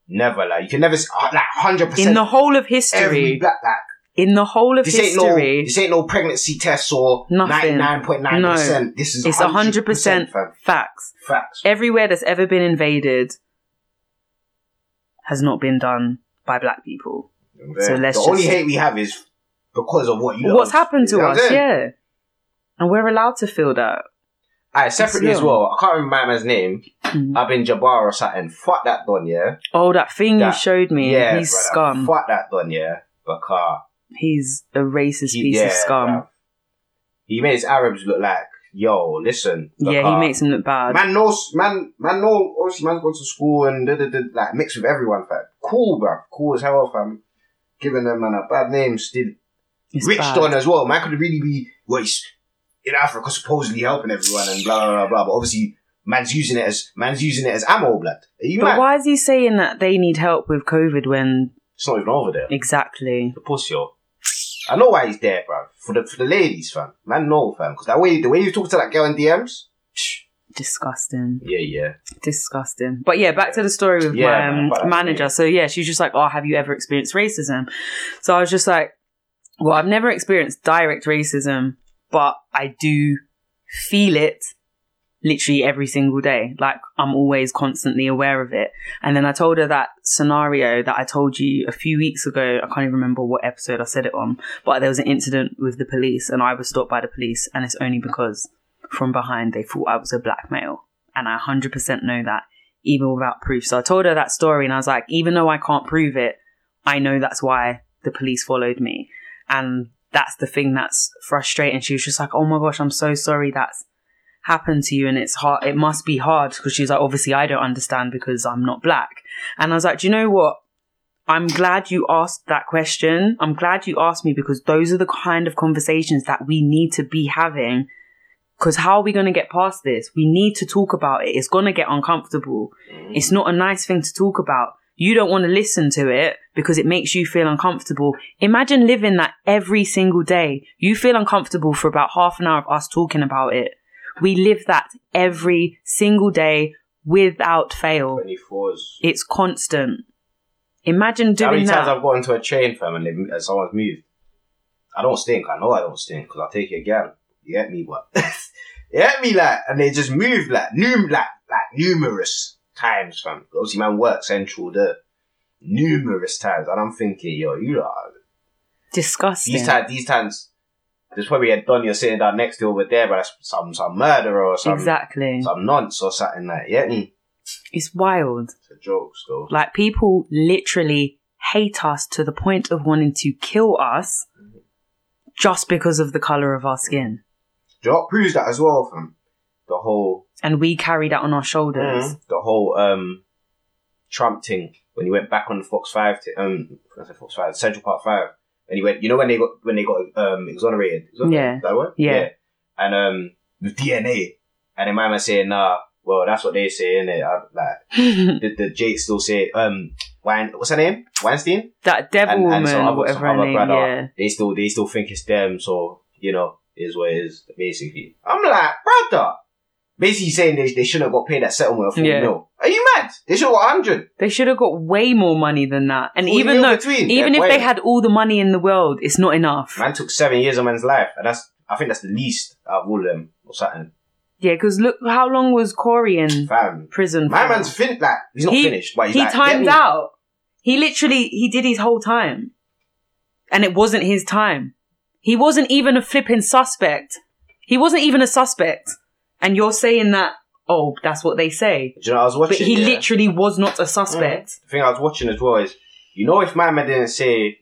Never. Like you can never uh, like hundred percent In the whole of every history, black like in the whole of this ain't no history, this ain't no pregnancy tests or ninety Nothing. nine point nine percent. This is it's 100% 100% facts. facts. everywhere that's ever been invaded has not been done by black people. So Yeah. let's the only hate we have is because of what you. What's happened to you know what us? Yeah. And we're allowed to feel that. Alright, separately as well. I can't remember my man's name. Mhm. I've been Jabbar or something. Fuck that done, yeah. Oh, that thing That- you showed me. yeah, he's brother. scum. Fuck that done, yeah. Because He's a racist he, piece yeah, of scum. bruv. He makes Arabs look like, yo, listen. Yeah, he makes him look bad. Man knows, man, man know, obviously man's gone to school and da, da, da, like mixed with everyone, fam. Cool, bruv. Cool as hell, fam. Giving them man a bad name still. It's Rich bad. Don as well. Man could really be, well, he's in Africa supposedly helping everyone and blah, blah, blah, blah. But obviously, man's using it as, man's using it as ammo, blood. Are you But mad? why is he saying that they need help with COVID when It's not even over there. exactly? The pussy. I know why he's there, bro. For the, for the ladies, fam. Man, know, fam. Because that way, the way you talk to that girl in DMs, psh, Disgusting. yeah, yeah. Disgusting. But yeah, back to the story with Yeah, my um, manager. So yeah, she's just like, "Oh, have you ever experienced racism?" So I was just like, "Well, I've never experienced direct racism, but I do feel it literally every single day. Like I'm always constantly aware of it." And then I told her that scenario that I told you a few weeks ago. I can't even remember what episode I said it on, but there was an incident with the police, and I was stopped by the police, and it's only because from behind they thought I was a black male and I 100% know that, even without proof. So I told her that story, and I was like, even though I can't prove it, I know that's why the police followed me. And that's the thing that's frustrating. She was just like, oh my gosh, I'm so sorry that's happened to you. And it's hard, it must be hard because she's like, obviously, I don't understand because I'm not black. And I was like, do you know what? I'm glad you asked that question. I'm glad you asked me because those are the kind of conversations that we need to be having because how are we going to get past this? We need to talk about it. It's going to get uncomfortable. It's mm. not a nice thing to talk about. You don't want to listen to it because it makes you feel uncomfortable. Imagine living that every single day. You feel uncomfortable for about half an hour of us talking about it. We live that every single day without fail. 24s. It's constant. Imagine doing that. How many times that. I've got into a train, fam, and, and someone's moved? I don't stink. I know I don't stink because I take your gal. You get me, what? you get me, like, and they just move like num like like numerous times, fam. Obviously, man, work central there numerous times, and I'm thinking, yo, you are Disgusting. These times, these times, there's probably a Don you're sitting down next to over there, but that's some some murderer or some exactly. some nonce or something like. Get me? It's wild. It's a joke, though. Like people literally hate us to the point of wanting to kill us just because of the color of our skin. you know what proves that as well, From The whole, And we carry that on our shoulders. the whole um Trump thing when he went back on Fox Five, to, um, Fox Five, Central Park Five, and he went. You know when they got when they got um exonerated. Yeah. that one. Yeah. And um with DNA, and then my man saying, "Nah, well that's what they say, innit? I, like the, the Jake still say, um, Wein, what's her name? Weinstein. that devil And- and woman, some other- whatever her name, brother. yeah. They still they still think it's them, so you know is what it is basically. I'm like, brother. Basically saying they, they shouldn't have got paid that settlement of 40 Yeah. mil. Are you mad? They should have got 100. They should have got way more money than that. And even though, between. even if they had all the money in the world, it's not enough. Man took seven years of man's life, and that's I think that's the least out of all of them or something. Yeah, because look, how long was Korey in Fam. prison? My for? man's fin like he's not He- finished, but he's he like, timed out. He literally he did his whole time, and it wasn't his time. He wasn't even a flipping suspect. He wasn't even a suspect, and you're saying that? Oh, that's what they say. Do you know, I was watching. But he yeah? literally was not a suspect. Mm. The thing I was watching as well is, you know, if my man didn't say,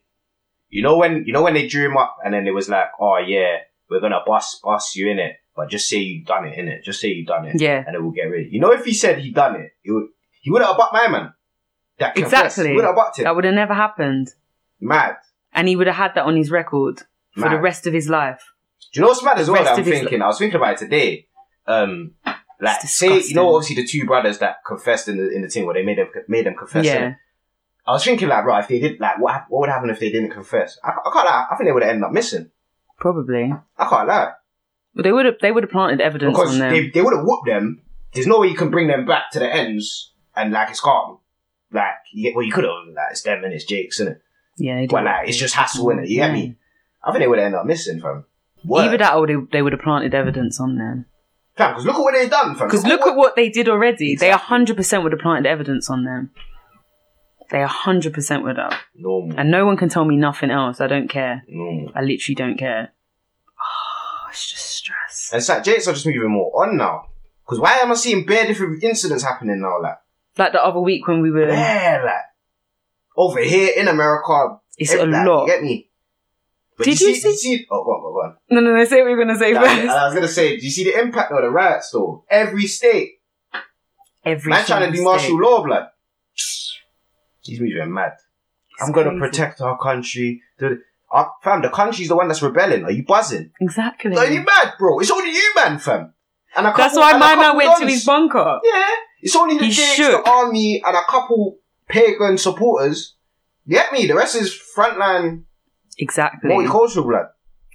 you know when you know when they drew him up and then it was like, oh yeah, we're gonna bust bust you in it, but just say you done it in it, just say you done it, Yeah. and then we'll get rid. You know, if he said he done it, it would he would have bucked my man. That confessed. Exactly. would have bucked him. That would have never happened, Mad. and he would have had that on his record for the rest of his life. Do you know what's mad as The well? I'm thinking. I was thinking about it today. Um, like say you know obviously the two brothers that confessed in the in the thing where they made them made them confess. Yeah. I was thinking like, right, if they did like, what what would happen if they didn't confess? I, I can't lie. I think they would have ended up missing. Probably, I can't lie but they would have they would have planted evidence because on them. they they would have whooped them. There's no way you can bring them back to the ends and like it's calm. Like, you get, well, you could have. Like, it's them and it's Jake's, innit? yeah, they But like, it's just hassle, innit? You get me? I think they would have ended up missing, from. Either that or they, they would have planted evidence on them. Because look at what they've done, fam. Because look at what they did already. They 100% would have planted evidence on them. They 100% would have. Normal. And no one can tell me nothing else. I don't care. Normal. I literally don't care. Oh, it's just stress. And it's like Jake's are just moving more on now. Because why am I seeing bare different incidents happening now? Like, Like the other week when we were. yeah, like over here in America. It's a lot. You get me? But Did you you see, see- see? Oh, go on, go on. No, no, no. Say what you're going to say Nah, first. I was gonna say, do you see the impact of the riots though? Every state, Every man, trying to do martial law, blood. He's moving mad. I'm gonna crazy. protect our country. The, our, fam, the country's the one that's rebelling. Are you buzzing? Exactly. Are you mad, bro? It's only you, man, fam. And a couple, That's why and my man went to his bunker. Yeah, it's only the He Jakes, the army, and a couple pagan supporters. You Get me? The rest is frontline Exactly. multicultural blood.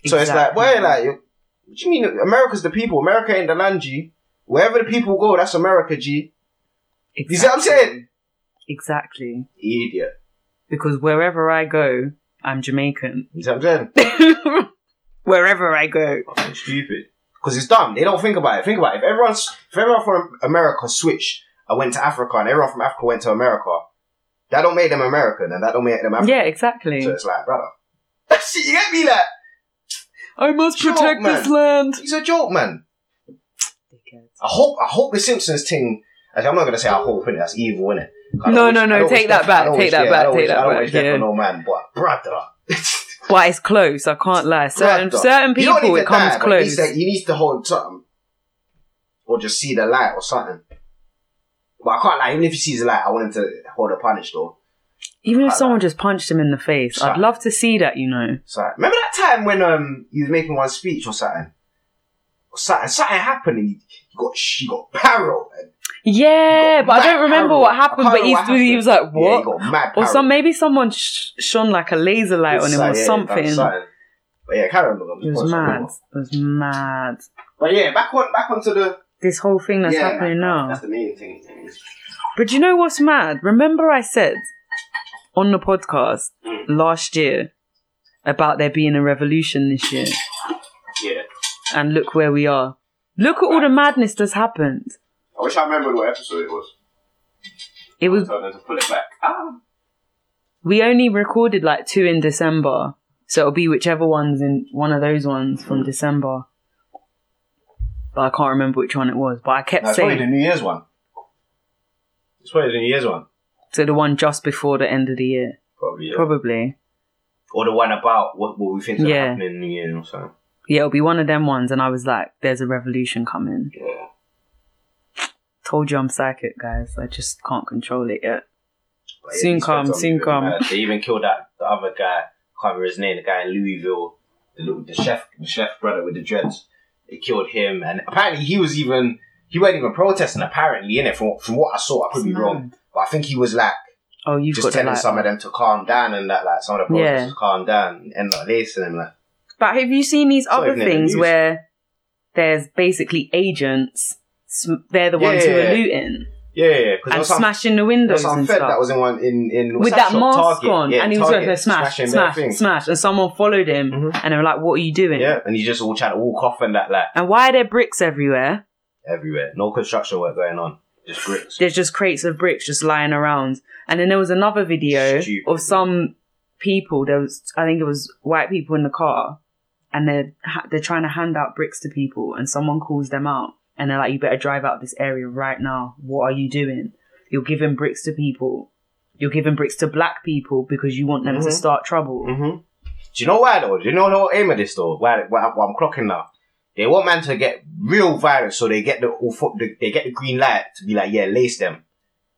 So it's like, where like, you- what do you mean? America's the people. America ain't the land, G. Wherever the people go, that's America, G. You see what I'm saying? Exactly. Idiot. Because wherever I go, I'm Jamaican. You see what I'm saying? wherever I go. Fucking stupid. Because it's dumb. They don't think about it. Think about it. If everyone's, if everyone from America switched and went to Africa, and everyone from Africa went to America, that don't make them American, and that don't make them African. Yeah, exactly. So it's like, brother. Shit, you get me? Like, I must Joke, protect man. this land. he's a joke, man. I hope, I hope the Simpsons thing. Actually, I'm not gonna say I hope, innit? That's evil, innit? I don't No, wish- no, no, take wish that death- back, I take wish- that yeah, back, I take wish- that I don't back, yeah. no man, but brother. But it's close. I can't lie. Certain Brother. certain people, it to comes die, but close. He needs, to, he needs to hold something, or just see the light or something. But I can't lie. Even if he sees the light, I want him to hold a punish though. Even if like someone that. just punched him in the face, I'd love to see that. You know. So remember that time when um he was making one speech or something, or something, something happened and he, he got he got parrot. Yeah, but I don't remember parrot. what happened. But he, what he was like, happened. Yeah, "What?" mad or some maybe someone sh- shone like a laser light on him So, or yeah, something. But yeah, carry on. It was mad. It was mad. But yeah, back on back onto the This whole thing that's yeah, happening now. That's the main thing. But you know what's mad? Remember I said on the podcast last year about there being a revolution this year, Yeah. and look where we are. Look at all the madness that's happened. I wish I remembered what episode it was. It was to pull it back. Ah. we only recorded like two in December, so it'll be whichever one's in one of those ones from December. But I can't remember which one it was. But I kept That's probably the New Year's one. It's probably the New Year's one. So the one just before the end of the year, Probably. Yeah. probably. Or the one about what, what we think is Yeah. happening in the New Year or something. Yeah, it'll be one of them ones, and I was like, "There's a revolution coming." Yeah. Told you I'm psychic, guys. I just can't control it yet. But Soon these come, guys are soon really come. mad. They even killed that the other guy. Can't remember his name. The guy in Louisville, the little the chef, the chef brother with the dreads. They killed him, and apparently he was even he wasn't even protesting. Apparently, in it from from what I saw, I could be wrong, but I think he was like Oh, you've just got to telling like. some of them to calm down and that like some of the Yeah. protesters calm down and like lacing them like But have you seen these other in the things where there's basically agents? They're the ones Yeah, who are looting yeah, yeah, and smashing the windows and stuff. that was in one in in with that shop? mask Target. on, yeah, and he was going to smash, smashing smash, smash, and someone followed him, Mhm. and they were like, "What are you doing?" Yeah, and he just all trying to walk off and that like And why are there bricks everywhere? everywhere. No construction work going on. Just bricks. There's just crates of bricks just lying around. And then there was another video Stupid. of some people. There was, I think it was white people in the car, and they're they're trying to hand out bricks to people, and someone calls them out, and they're like, "You better drive out of this area right now. What are you doing? You're giving bricks to people. You're giving bricks to black people because you want them to Mhm. start trouble." Mm-hmm. Do you know why though? Do you know the whole aim of this though? Why, why, why I'm clocking now? They want man to get real violence, so they get the author- the- they get the green light to be like, yeah, lace them.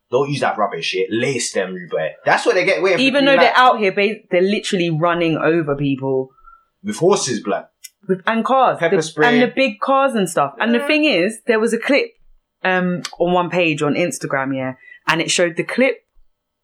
Don't use that rubbish shit. Lace them, Rubai. That's what they get away with. Even though they're out here, they're literally running over people. with horses, blood. with and cars Pepper the- spray. and the big cars and stuff. And the thing is, there was a clip um on one page on Instagram, yeah, and it showed the clip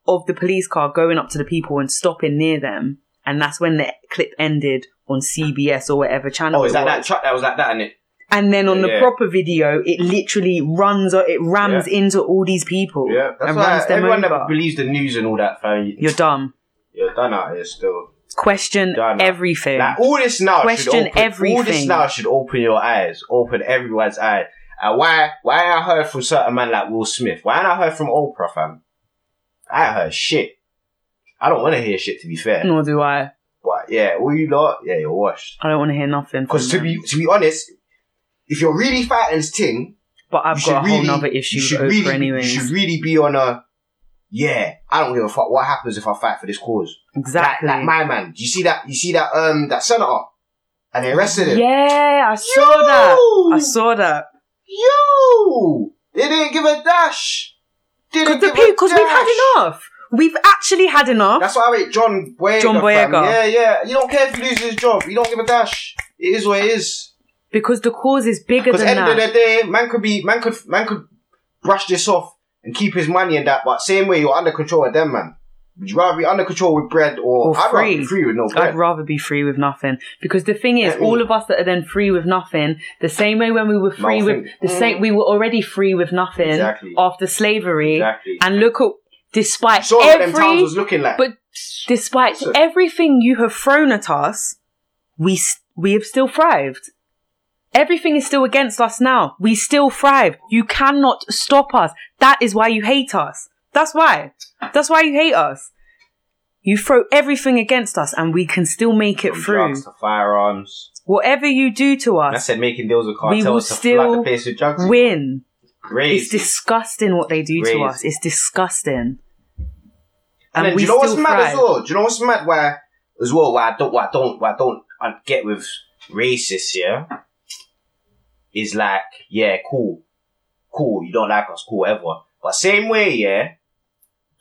of the police car going up to the people and stopping near them, and that's when the clip ended on CBS or whatever channel. Oh, is it that that was. truck that was like that, innit? And then on the Yeah. proper video, it literally runs, or it rams into all these people Yeah, that's and runs them everyone over. that believes the news and all that, fam, You're dumb. you're done out here still. Question Done. everything. Like all this now Question should open, All this now should open your eyes, open everyone's eyes. And uh, why? Why I heard from certain man like Will Smith? Why I heard from Oprah, fam? I heard shit. I don't want to hear shit to be fair. Nor do I. But yeah, all you lot, yeah, you're washed. I don't want to hear nothing. Because to be to be honest, if you're really fighting this thing, But I've got a whole really, nother you issue should with really, anyways. You should really be on a. Yeah, I don't give a fuck what happens if I fight for this cause. exactly. Like, like my man, you see that? You see that? Um, that senator, and they arrested him. yeah, I saw Yo! that. I saw that. Yo, they didn't give a dash. Didn't Because give a we've had enough. We've actually had enough. That's why I rate John Boyega. John fam. Boyega. Yeah, yeah. You don't care if he loses his job. You don't give a dash. It is what it is. because the cause is bigger Because than end of the day, man could be, man could, man could brush this off and keep his money and that. But same way, you're under control of them, man. Would you rather be under control with bread or, Or I'd rather free. be free with no bread? I'd rather be free with nothing. Because the thing is, all of us that are then free with nothing, the same way when we were free with the same, we were already free with nothing Exactly. after slavery. Exactly. And look at, despite So what them towns every, was looking like. but despite So- everything you have thrown at us, we we have still thrived. Everything is still against us now. We still thrive. You cannot stop us. That is why you hate us. That's why. That's why you hate us. You throw everything against us and we can still make it From through. drugs to firearms. Whatever you do to And I said making deals with cartels We will to still the place with drugs. win. Crazy. It's disgusting what they do to us. It's disgusting. And, then, do you know what's mad as well? Do you know what's mad? Where as well, why I don't, why I don't, why I don't uh, get with racists here is like, yeah, cool, cool. You don't like us, cool, whatever. But same way, yeah,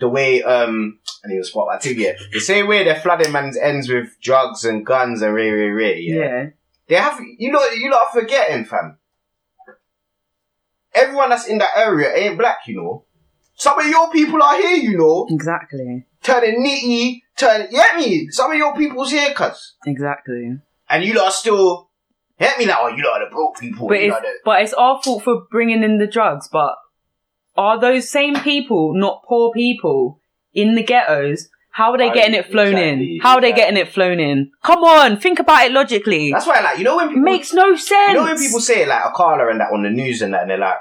the way um, I need to spot that too. Yeah, the same way they're flooding man's ends with drugs and guns and ray ray ray. Yeah, Yeah. they have you know you lot are forgetting, fam. Everyone that's in that area ain't black, you know. Some of your people are here, you know Exactly. turning nitty, turn get me. Some of your people's here, cuz. Exactly. And you lot are still hit me oh, you lot are the broke people. But you it's, the... but it's our fault for bringing in the drugs. But are those same people not poor people in the ghettos? How are they getting it flown exactly, in? How are they exactly. getting it flown in? Come on, think about it logically. That's why, like, you know when people, makes no sense. you know when people say like a caller and that on the news and that, and they're like,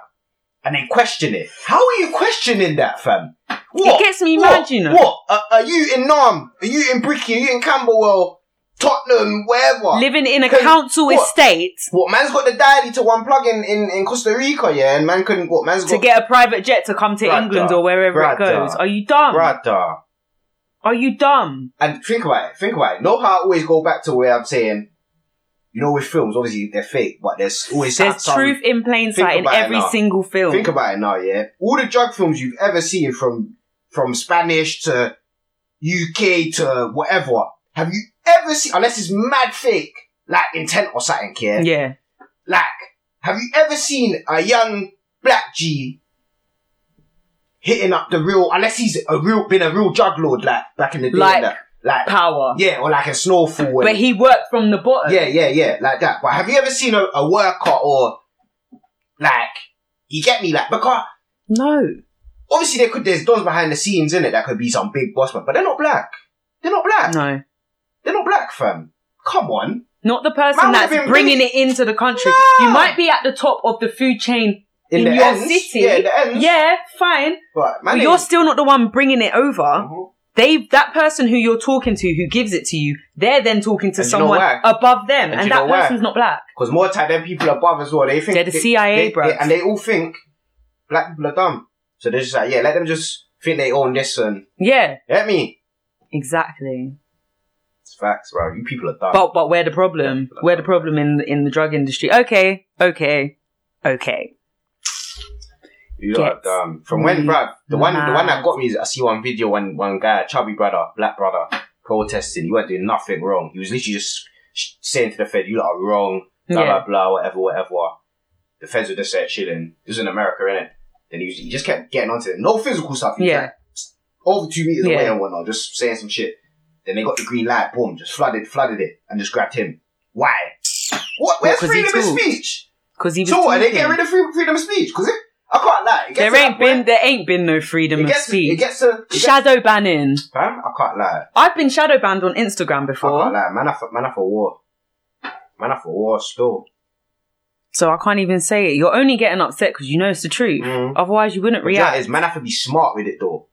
and they question it. How are you questioning that, fam? What? It gets me what? mad, you know. What? Uh, are you in Nam? Are you in Bricky? Are you in Camberwell? Tottenham? Wherever? Living in a council what? estate What? Man's got the diary to one plug in, in, in Costa Rica, yeah, and man couldn't. What? Man's to got to get a private jet to come to Brother, England or wherever it goes. Are you dumb? brother. Are you dumb? And think about it, think about it. Know how I always go back to where I'm saying, you know, with films, obviously they're fake, but there's always There's some- truth in plain sight in every single film. Think about it now, yeah. All the drug films you've ever seen, from from Spanish to UK to whatever, have you ever seen? Unless it's mad fake, like intent or something, yeah. yeah. Like, have you ever seen a young black G hitting up the real? Unless he's a real, been a real drug lord, like back in the day, Like that. like Power. yeah, or like a snowfall. and- But he worked from the bottom. yeah, yeah, yeah, like that. But have you ever seen a, a worker or like you get me, like because No. obviously there could there's dons behind the scenes in it that could be some big boss man, but they're not black. They're not black. No. They're not black, fam. Come on. Not the person Man that's bringing really- it into the country. No. You might be at the top of the food chain in, the your ends, city. yeah, in the ends. Yeah, fine. but But you're still not the one bringing it over. Mhm. They, that person who you're talking to, who gives it to you, they're then talking to And you know someone above them, And and, that why? person's not black. Because more time than people above as well. They think They're the they- CIA, they- and they all think black people are dumb. So they're just like, yeah, let them just think they own this and Yeah, get me. exactly. It's facts, bro. You people are dumb. But but where the problem? Where the problem in in the drug industry? Okay, okay, okay. You are Gets. Um, from when, mm. bruv, the one, the one that got me is I see one video, one, one guy, chubby brother, black brother, protesting. He wasn't doing nothing wrong. He was literally just saying to the Fed, "You are wrong." Blah Yeah. blah blah, whatever, whatever. The Feds were just there chilling. This was in America, innit? Then he, was, he just kept getting onto it. No physical stuff. He Yeah. like, over two meters Yeah. away and whatnot, just saying some shit. Then they got the green light, boom, just flooded, flooded it, and just grabbed him. Why? What? Where's he freedom of speech? Because he was. So what? Are they getting rid of freedom of speech? Because I can't lie. There ain't been point- there ain't been no freedom it of speech. It gets to. It gets, shadow banning. fam, I can't lie. I've been shadow banned on Instagram before. I can't lie. Man, I for, man, I for war. Man, I for war still. so I can't even say it. You're only getting upset because you know it's the truth. Mm. Otherwise, you wouldn't But react. is man, I have to be smart with it though.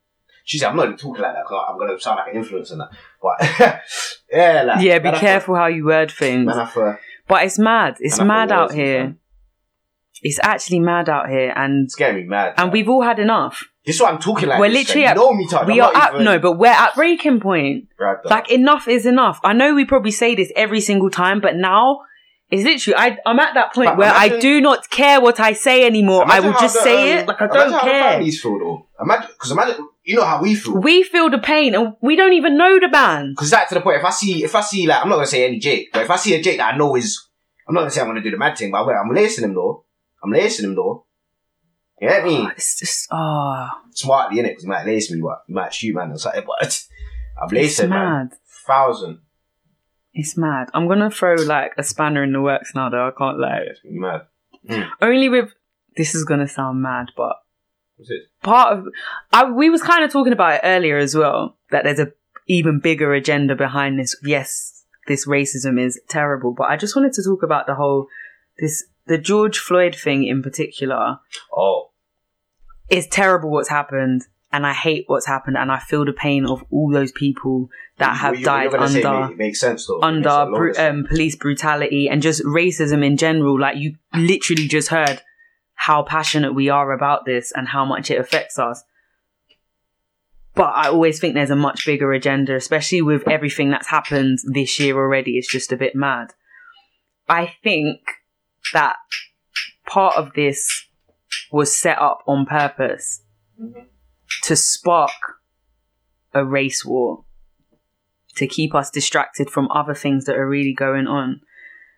She said, I'm not even talking like that because I'm going to sound like an influencer now. But yeah, like, yeah, be man, I for- careful how you word things. Man, I for, But it's mad. It's Man, mad out here. It's actually mad out here, and it's getting me mad. and we've all had enough. This is why I'm talking like We're literally at- You know me, Todd. we I'm are at even- no, but we're at breaking point. Right, Like enough is enough. I know we probably say this every single time, but now it's literally I, I'm at that point But where I do not care what I say anymore. I Imagine will just the, say um, it like I imagine don't care. how the families feel though. Imagine, because imagine, you know how we feel. We feel the pain, and we don't even know the band. Because that to the point, if I see, if I see, like, I'm not gonna say any Jake, but if I see a Jake that I know is, I'm not gonna say I'm gonna do the mad thing, but I'm, I'm lacing him though. I'm lacing him though. You get me? It's just ah, Smartly, innit? Because he might lace me, but he might shoot man or something, but I'm it's lacing man. Thousand. It's mad. I'm gonna throw like a spanner in the works now, though. I can't lie. It's mad. Only with this is gonna sound mad, but What's it? part of I, we was kind of talking about it earlier as well that there's a even bigger agenda behind this yes this racism is terrible but i just wanted to talk about the whole this the george floyd thing in particular Oh, it's terrible what's happened and i hate what's happened and i feel the pain of all those people that have you- died you're gonna say under make- sense though. It makes under bru- um, police brutality and just racism in general. Like you literally just heard how passionate we are about this and how much it affects us. But I always think there's a much bigger agenda, especially with everything that's happened this year already. It's just a bit mad. I think that part of this was set up on purpose mm-hmm. to spark a race war to keep us distracted from other things that are really going on.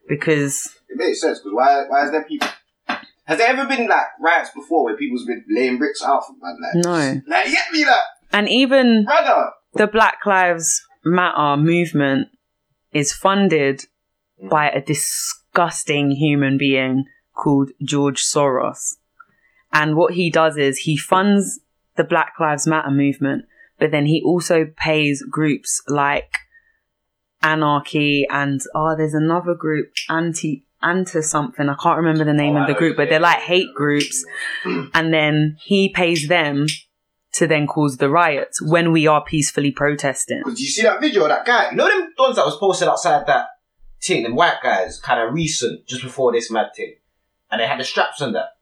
Because It makes sense because why? Why is there people? Has there ever been like riots before where people's been laying bricks out for man? Like, No. Like, get me that, and even brother. the Black Lives Matter movement is funded by a disgusting human being called George Soros. And what he does is he funds the Black Lives Matter movement, but then he also pays groups like Anarchy and oh, there's another group, anti anti something. I can't remember the name Oh, of the oh, group, but they're like hate groups. And then he pays them to then cause the riots when we are peacefully protesting. Did you see that video of that guy? You know them ones that was posted outside that thing, them white guys, kind of recent, just before this mad thing. And they had the straps on that.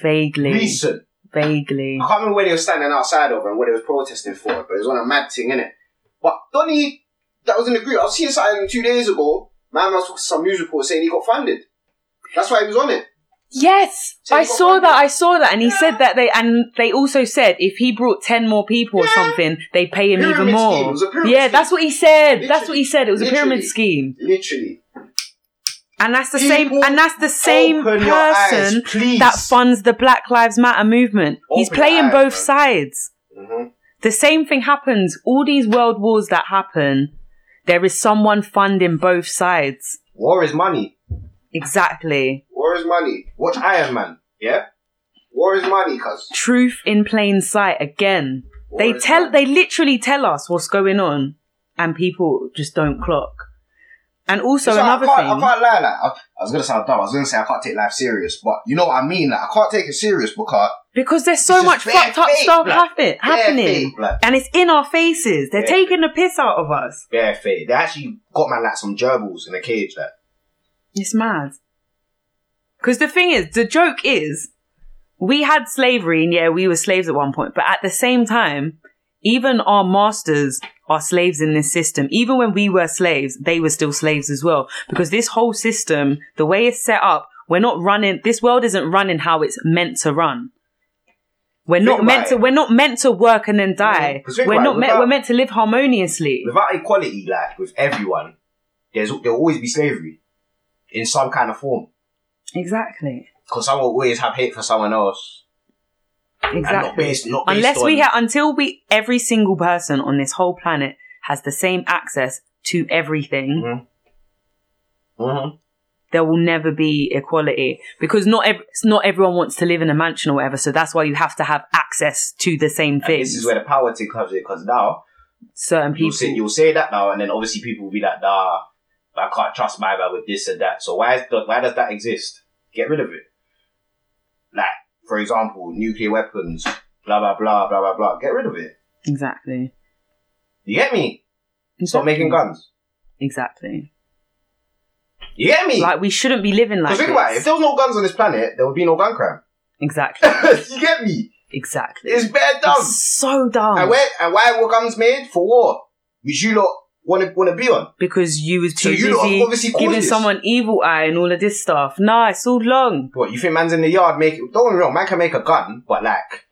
Vaguely. Recent. Vaguely. I can't remember where they were standing outside of and what they was protesting for, but it was on a mad thing, innit? But Donny, that was in the group, I was seeing something two days ago. Man was talking some news report saying he got funded. That's why he was on it. Yes, So I saw that. I saw that, and he said that they and they also said if he brought ten more people or something, they'd pay him even more. scheme. It was a pyramid yeah, scheme. that's what he said. that's what he said. It was a pyramid scheme, Literally. and that's the People same. And that's the same your eyes, person that funds the Black Lives Matter movement. He's Open your playing eyes, both man. sides. Mhm. The same thing happens. All these world wars that happen, there is someone funding both sides. War is money. Exactly. War is money. Watch Iron Man. Yeah. War is money, cuz. Truth in plain sight again. War They tell money. they literally tell us what's going on and people just don't clock. And also So another I thing I can't lie. Like, I, I was gonna sound dumb. I was gonna say I can't take life serious, but you know what I mean. Like, I can't take it serious because because there's so much fucked up stuff Bare happening. blood. and it's in our faces. They're taking the piss out of us. bare fake. They actually got man like some gerbils in a cage. Like, It's mad. Because the thing is, the joke is, we had slavery, and yeah, we were slaves at one point, but at the same time, even our masters are slaves in this system. Even when we were slaves, they were still slaves as well. Because this whole system, the way it's set up, we're not running, this world isn't running how it's meant to run. We're Think not meant to, it. we're not meant to work and then die. think we're not it, without- we're meant to live harmoniously. without equality, like with everyone, there's there'll always be slavery in some kind of form. Exactly. Because someone will always have hate for someone else, and not Exactly. based, not based unless we on- have until we every single person on this whole planet has the same access to everything Mhm. Mhm. there will never be equality because not ev- not everyone wants to live in a mansion or whatever so that's why you have to have access to the same And things this is where the power thing comes in. Because now certain you'll people say you'll say that now, and then obviously people will be like, "Nah, I can't trust my man with this and that." So why is the, why does that exist? Get rid of it. Like for example, nuclear weapons, blah blah blah blah blah blah. Get rid of it. exactly You get me? Stop making guns. exactly You get me? like we shouldn't be living like Because this think about it. If there was no guns on this planet, there would be no gun crime. exactly you get me? exactly It's bare dumb. It's so dumb And where and why were guns made for war? Which you lot want to want to be on? because you was So too you lot have busy obviously giving this. someone evil eye and all of this stuff nah it's all long What you think man's in the yard make? Don't get me wrong, man can make a gun, but like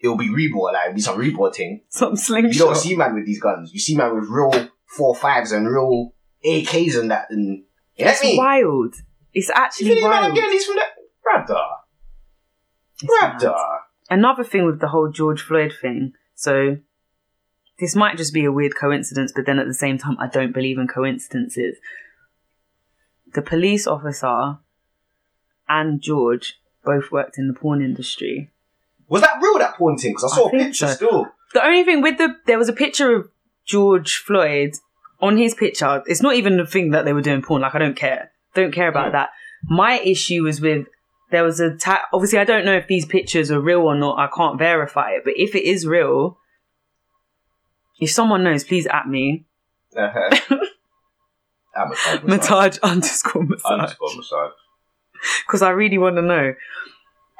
it'll be rebought, like it'll be some rebought thing. some slingshot. You don't see man with these guns. You see man with real four fives and real AKs and that. And you get It's me? wild. It's You actually man wild. getting these from that brother? It's mad. Brother. Another thing with the whole George Floyd thing. So this might just be a weird coincidence, but then at the same time, I don't believe in coincidences. The police officer and George both worked in the porn industry. Was that real that porn thing? Because I saw I a picture so. still. The only thing with the there was a picture of George Floyd on his picture. It's not even the thing that they were doing porn. Like I don't care. Don't care about Hmm. that. My issue was with there was a ta- obviously I don't know if these pictures are real or not. I can't verify it. But if it is real, if someone knows, please at me. Uh-huh. Mahtaj. Mahtaj underscore massage. Underscore massage. because I really want to know.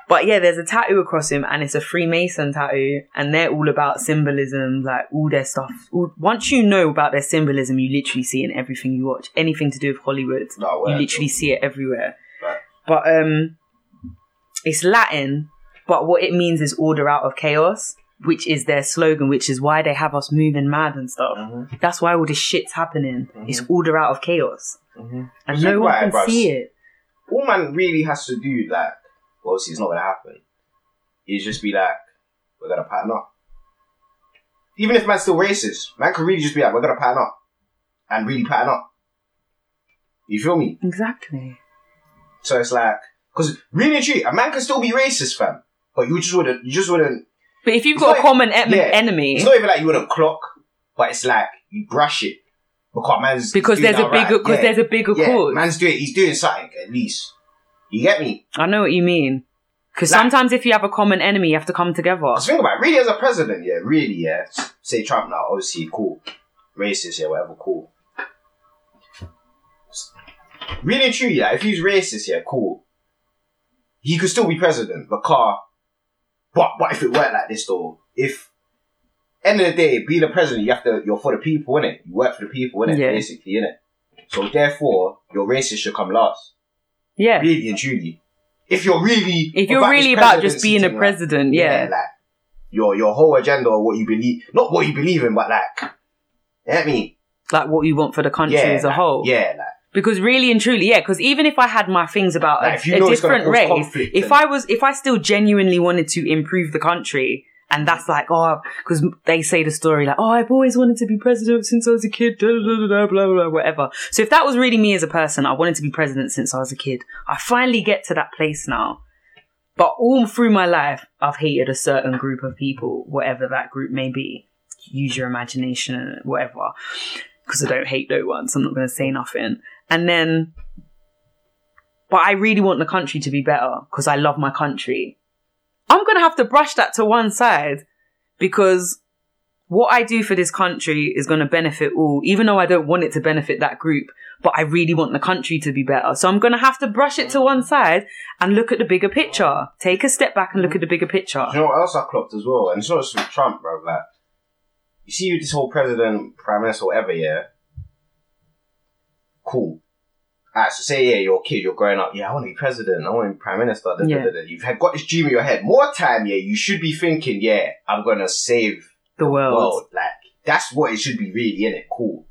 But yeah, there's a tattoo across him, and it's a Freemason tattoo, and they're all about symbolism, like all their stuff. All- Once you know about their symbolism, you literally see it in everything you watch. Anything to do with Hollywood, No, you literally see it everywhere. Right. But um, it's Latin, but what it means is order out of chaos, which is their slogan, which is why they have us moving mad and stuff. Mhm. That's why all this shit's happening. It's order out of chaos, Mhm. and no one can it, see it. all man really has to do, like, well, obviously it's not gonna happen, is just be like, we're gonna pattern up. Even if man's still racist, man could really just be like, we're gonna pattern up. And really pattern up. You feel me? Exactly. So it's like, because really and truly, a man can still be racist, fam. But you just wouldn't, you just wouldn't, But if you've It's got not- a common em- yeah. enemy, it's not even like you wouldn't clock, but it's like, you brush it. Because man's because doing there's a bigger because Yeah. there's a bigger yeah, cause. man's doing, he's doing something, at least. You get me? I know what you mean. Because Like- sometimes if you have a common enemy, you have to come together. Because think about it, really as a president, yeah, really, yeah. Say Trump now, obviously, cool. Racist, yeah, whatever, cool. Really and truly, yeah, if he's racist, yeah, cool. He could still be president, but car. But but if it weren't like this though, if end of the day, being a president, you have to you're for the people, innit? You work for the people, innit? Yeah. Basically, innit? So therefore, your racist should come last. Yeah. Really and truly. If you're really If you're about really about just being a thing, like, president, yeah. like your your whole agenda or what you believe, not what you believe in, but like, you get me? Like what you want for the country Yeah, as a like, whole. Yeah, like Because really and truly, yeah, because even if I had my things about Like, a, a different race, conflict if I was, if I still genuinely wanted to improve the country, and that's like, oh, because they say the story like, oh, I've always wanted to be president since I was a kid, blah, blah, blah, whatever. So if that was really me as a person, I wanted to be president since I was a kid. I finally get to that place now. But all through my life, I've hated a certain group of people, whatever that group may be. Use your imagination and whatever. Because I don't hate no one, so I'm not going to say nothing. And then, but I really want the country to be better because I love my country. I'm going to have to brush that to one side because what I do for this country is going to benefit all, even though I don't want it to benefit that group, but I really want the country to be better. So I'm going to have to brush it to one side and look at the bigger picture. Take a step back and look at the bigger picture. You know what else I clocked as well? And it's not just with Trump, bro. Like, you see this whole president, prime minister, whatever, yeah? Cool. Alright, so say, yeah, you're a kid, you're growing up, yeah, I want to be president, I want to be prime minister, da, Yeah. da, da. You've had, got this dream in your head. More time, yeah, you should be thinking, yeah, I'm going to save The world. world. Like, that's what it should be really, innit? Cool.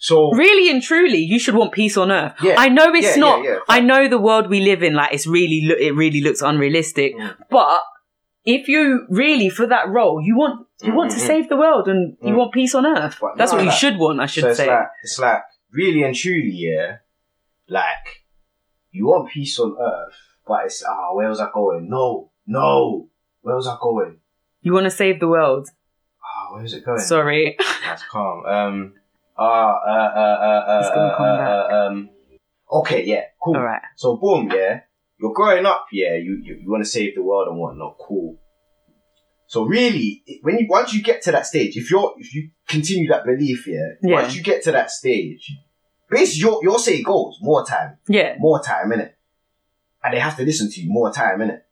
So, Really and truly, you should want peace on earth. Yeah. I know it's Yeah, not. yeah. I know the world we live in, like it's really, lo- it really looks unrealistic. Mm. But if you really for that role, you want you want to Mm, mm, save the world and you Mm. want peace on earth. But That's no, what you should want. I should so it's say. like, it's like, really and truly, yeah, like, you want peace on earth, but it's, ah, where was I going? No, no, where was I going? you want to save the world. Ah, where was it going? Sorry. That's calm. Um. Ah. Uh. Uh. Uh. Uh. uh, uh, um. Okay. Yeah. Cool. All right. So boom. Yeah. You're growing up. Yeah. You you, you want to save the world and whatnot. Cool. So really, when you once you get to that stage, if you're if you continue that belief, yeah, Yeah. once you get to that stage, basically your your say goes more time, Yeah. more time in it, and they have to listen to you more time in it,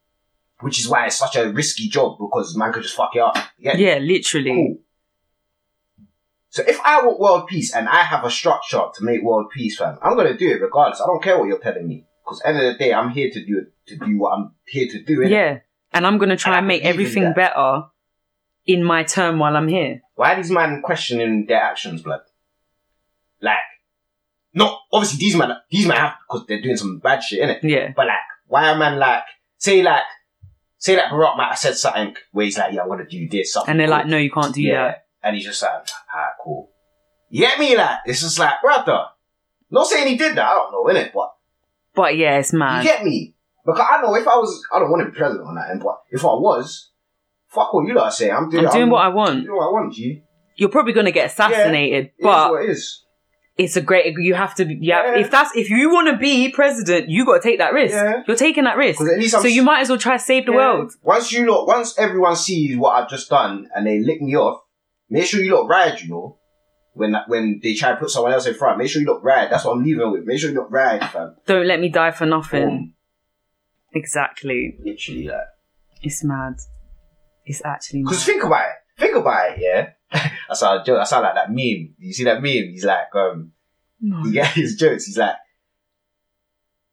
which is why it's such a risky job because man could just fuck it up. Me? Yeah. Literally. Cool. So if I want world peace and I have a structure to make world peace, fam, I'm gonna do it regardless. I don't care what you're telling me. Because end of the day, I'm here to do to do what I'm here to do. innit? Yeah. And I'm gonna try And and make everything better in my term while I'm here. Why are these men questioning their actions, blood? Like, not obviously these men. These men have because they're doing some bad shit, innit? Yeah. But like, why are man like say like say like Barack might have said something where he's like, yeah, I'm gonna do this. Something And they're like, no, you can't do yeah. that. And he's just like, alright, cool. You get me? Like, it's just like, brother. Not saying he did that, I don't know, innit? But But yeah, it's you get me? Because I know if I was, I don't want to be president on that end, but if I was, fuck what you lot say. I'm doing, I'm doing what I I'm want. doing what I want, G. You're probably gonna get assassinated, It is but what it is. it's a great. You have to. be- Yeah. Yeah. If that's if you want to be president, you got to take that risk. Yeah. You're taking that risk. 'Cause at least I'm So you might as well try to save the Yeah. world. Once you lot, once everyone sees what I've just done and they lick me off, make sure you lot ride, you know. When when they try to put someone else in front, make sure you look ride. That's what I'm leaving with. Make sure you look ride, fam. Don't let me die for nothing. Exactly. Literally, like. It's mad. It's actually mad. Because think about it. Think about it, yeah. I sound joke. I saw like that meme. You see that meme? He's like, um, No. he gets his jokes. He's like,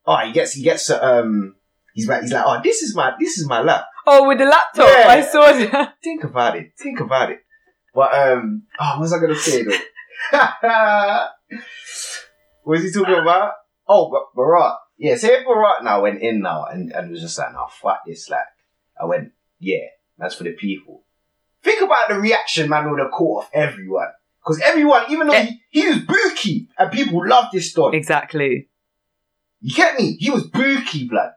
oh, he gets, he gets, um, he's like, he's like, oh, this is my, this is my lap. Oh, with the laptop, Yeah. I saw that. Think about it. Think about it. But um, oh, what was I gonna say though? what was he talking about? Oh, but Barack. Yeah, say if now went in now and, and was just like, no, fuck this. Like, I went, yeah, that's for the people. Think about the reaction, man, would have caught off everyone. Because everyone, even though Eh. he, he was booky and people loved this story. Exactly. You get me? He was booky, blood.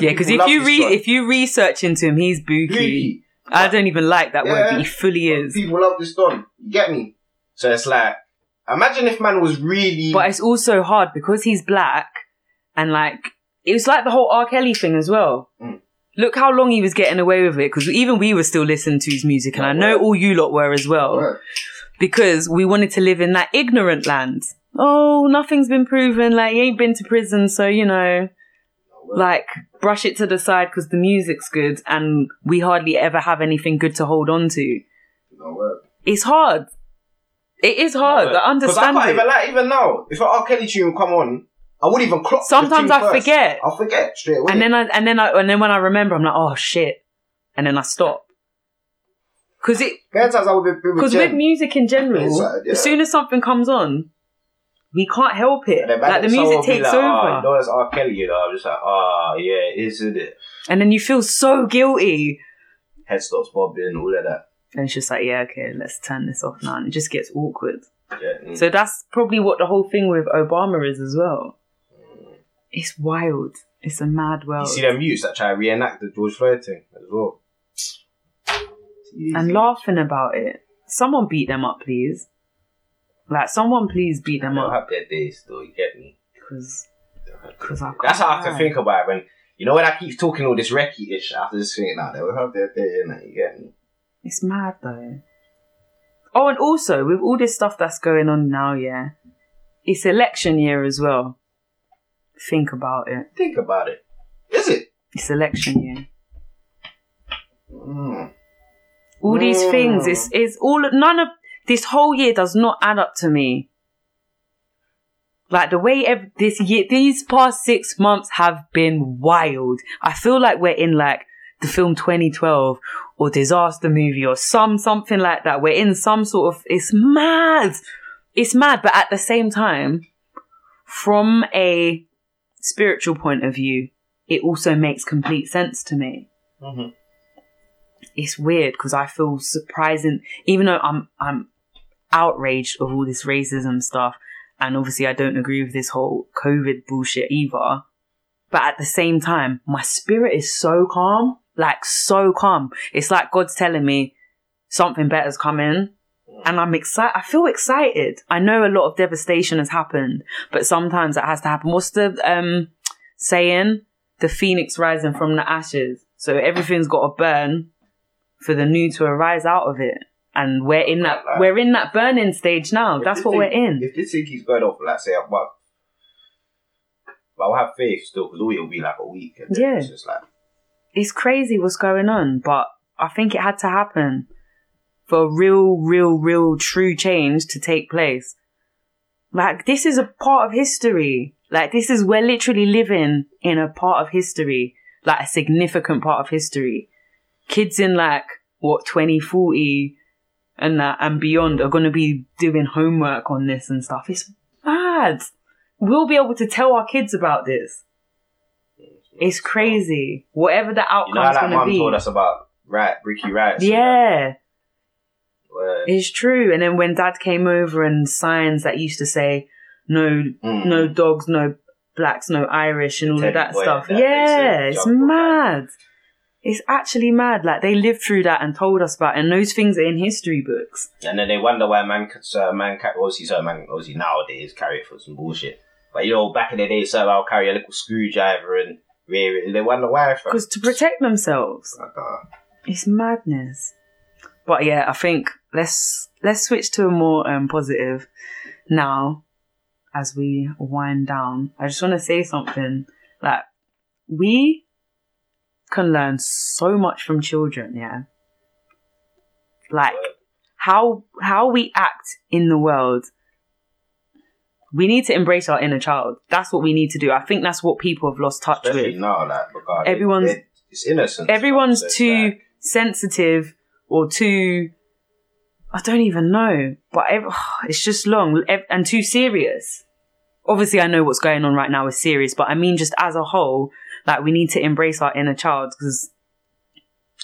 Yeah, because if you re story. if you research into him, he's booky. booky. I don't even like that word, but he fully is. People love this done. You get me? So it's like, imagine if man was really. But it's also hard because he's black and like it was like the whole R. Kelly thing as well. Mm. Look how long he was getting away with it because even we were still listening to his music, and I know all you lot were as well Word. because we wanted to live in that ignorant land. Oh, nothing's been proven. Like he ain't been to prison, so you know, like brush it to the side because the music's good, and we hardly ever have anything good to hold on to. It's hard. It is hard. I Because I understand can't it. even like even now. If an R. Kelly tune come on, I wouldn't even clock. Sometimes I first. forget. I'll forget straight away. and then I and then I and then when I remember, I'm like, oh shit, and then I stop. Because it Bare times I would be, be with because with music in general, like, yeah. as soon as something comes on, we can't help it. Like the music takes like, over, Oh, you know that's R. Kelly, you know. I'm just like, oh, yeah, isn't it? and then you feel so guilty. Head stops bobbing, all of that. And it's just like, yeah, okay, let's turn this off now. And it just gets awkward. Yeah. mm. So that's probably what the whole thing with Obama is as well. It's wild. It's a mad world. You see them mutes that try to reenact the George Floyd thing as well. and laughing about it. Someone beat them up, please. Like, someone please beat them They'll up. have their days still, you get me? Because Cause I That's how I to think about it when, you know, when I keep talking all this recce ish, I have to just think, now they will have their day, innit? You get me? It's mad though. Oh, and also with all this stuff that's going on now, yeah, it's election year as well. Think about it. Think about it. Is it? It's election year. Mm. All these Mm. things, it's, it's all, none of, this whole year does not add up to me. Like the way ev- this year, these past six months have been wild. I feel like we're in like the film 2012 or disaster movie or some, something like that. We're in some sort of, it's mad. It's mad. But at the same time, from a spiritual point of view, it also makes complete sense to me Mhm. it's weird because I feel surprising, even though I'm I'm outraged of all this racism stuff, and obviously I don't agree with this whole COVID bullshit either. But at the same time, my spirit is so calm, like so calm. It's like God's telling me something better's coming. And I'm excited. I feel excited. I know a lot of devastation has happened, but sometimes it has to happen. What's the um saying? The phoenix rising from the ashes. So everything's got to burn for the new to arise out of it. And we're in that Like- we're in that burning stage now. That's what thing- we're in. If this thing keeps going on like let's say, a month, but I'll have faith still because all it'll be like a week. Yeah. It's just like, It's crazy what's going on, but I think it had to happen for a real, real, real true change to take place. Like this is a part of history. Like this is we're literally living in a part of history, like a significant part of history. Kids in like what 2040 and that and beyond are going to be doing homework on this and stuff. It's mad. We'll be able to tell our kids about this. It's crazy. Whatever the You know that going to be. told us about right, Ricky Rice? yeah. It's true. And then when dad came over and signs that used to say no Mm. no dogs, no blacks, no Irish and all Teddy of that stuff. that, yeah, it's mad. It's actually mad. Like they lived through that and told us about it. And those things are in history books. And then they wonder why man, uh, man, obviously, so man, obviously nowadays carry it for some bullshit. But you know, back in the day, so I'll carry a little screwdriver and rear it. They wonder why. Because to protect themselves. It's madness. But yeah, I think let's let's switch to a more um, positive now as we wind down. I just want to say something like we can learn so much from children, yeah. Like how how we act in the world. We need to embrace our inner child. That's what we need to do. I think that's what people have lost touch especially with now, like Everyone's- it- it's innocent. everyone's too like, sensitive or too I don't even know, but it's just long and too serious. Obviously, I know what's going on right now is serious, but I mean, just as a whole, like we need to embrace our inner child because,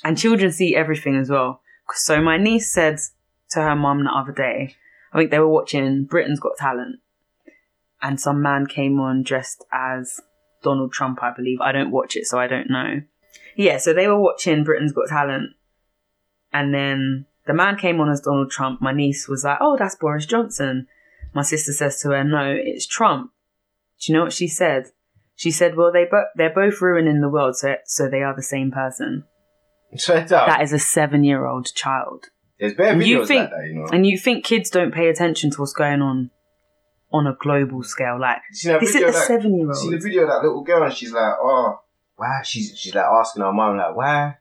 and children see everything as well. So my niece said to her mum the other day, I think they were watching Britain's Got Talent, and some man came on dressed as Donald Trump, I believe. I don't watch it, so I don't know. Yeah, so they were watching Britain's Got Talent, and then the man came on as Donald Trump. My niece was like, "Oh, that's Boris Johnson." My sister says to her, "No, it's Trump." Do you know what she said? She said, "Well, they bo- they're both ruining the world, so so they are the same person." So it's out. That is a seven-year-old child, There's And videos you think- like that, you know. and you think kids don't pay attention to what's going on on a global scale? Like seen this is a of that- See the seven-year-old. Seen the video of that little girl, and she's like, "Oh, why?" She's she's like asking her mom, like, "Why?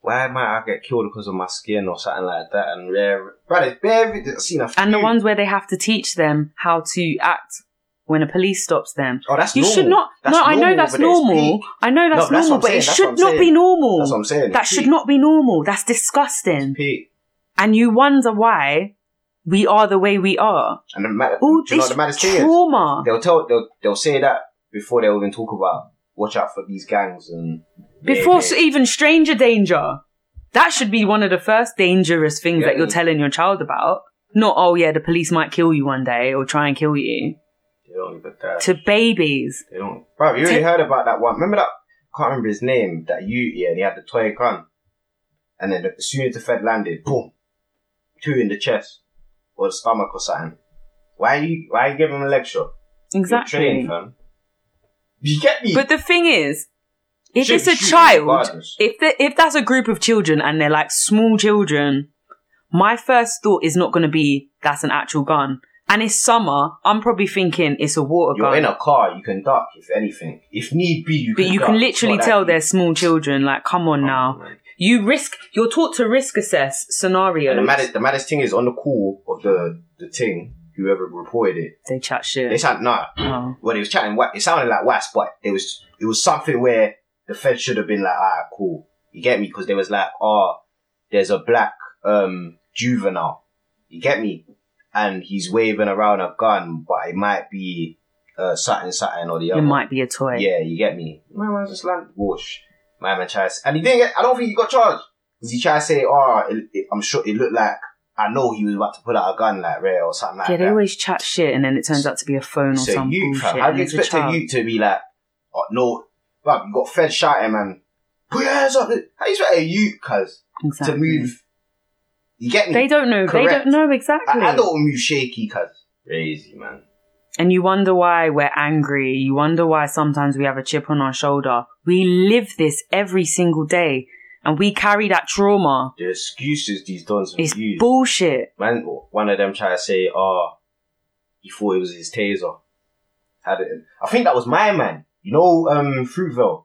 Why might I get killed because of my skin or something like that? And rare, but it's bare. I've seen a few. And the ones where they have to teach them how to act when a police stops them. Oh, that's You normal. should not. That's no, I know that's normal. I know that's No, that's normal, but saying, it should not be normal. That's what I'm saying. That It's should peak. not be normal. That's disgusting. And you wonder why we are the way we are. And the mad, All do you know this what the trauma. They'll tell they'll they'll say that before they'll even talk about watch out for these gangs and Before Yeah, even stranger danger. That should be one of the first dangerous things Yeah. that you're telling your child about. Not, oh yeah, the police might kill you one day or try and kill you. they don't even dare. To babies. They don't. Bro, you already heard about that one. Remember that? I can't remember his name. That you, yeah, and he had the toy gun. And then as soon as the Fed landed, boom, two in the chest or the stomach or something. Why are you? Why are you give him a lecture? You're Exactly. trained, fam. You get me? But the thing is, if it's a child, if the, if that's a group of children and they're like small children, my first thought is not going to be that's an actual gun. And it's summer. I'm probably thinking it's a water You're gun. in a car. You can duck if anything. If need be, you but can. you duck. can It's literally not that tell deep. they're small children. Like, come on Come now. man. You risk. You're taught to risk assess scenarios. And the maddest, the maddest thing is on the call of the the thing. Whoever reported it, they chat shit. they said no. oh. Well, they was chatting. wa- It sounded like was, but it was it was something where the Fed should have been like, ah, cool. You get me? Because there was like, oh, there's a black um juvenile. You get me? And he's waving around a gun, but it might be uh something, something or the other. It might be a toy. Yeah, you get me. My man just like whoosh. My man tried, to- and he didn't get. I don't think he got charged because he tried to say, "Oh, it, it, I'm sure it looked like I know he was about to pull out a gun, like rare or something like that. Yeah, they that." always chat shit, and then it turns out to be a phone or So some you, bullshit. how do you expect a youth to be like, oh, no, but you got Fed shouting, man, put your hands up. How you expect a youth, cuz, exactly. to move? You get me? They don't know. They don't know exactly. I, I don't move shaky, cuz. Crazy, man. And you wonder why we're angry. You wonder why sometimes we have a chip on our shoulder. We live this every single day. And we carry that trauma. The excuses these dons It's use. bullshit. Man, one of them tried to say, oh, he thought it was his taser. Had it. I think that was my man. You know, um, Fruitvale.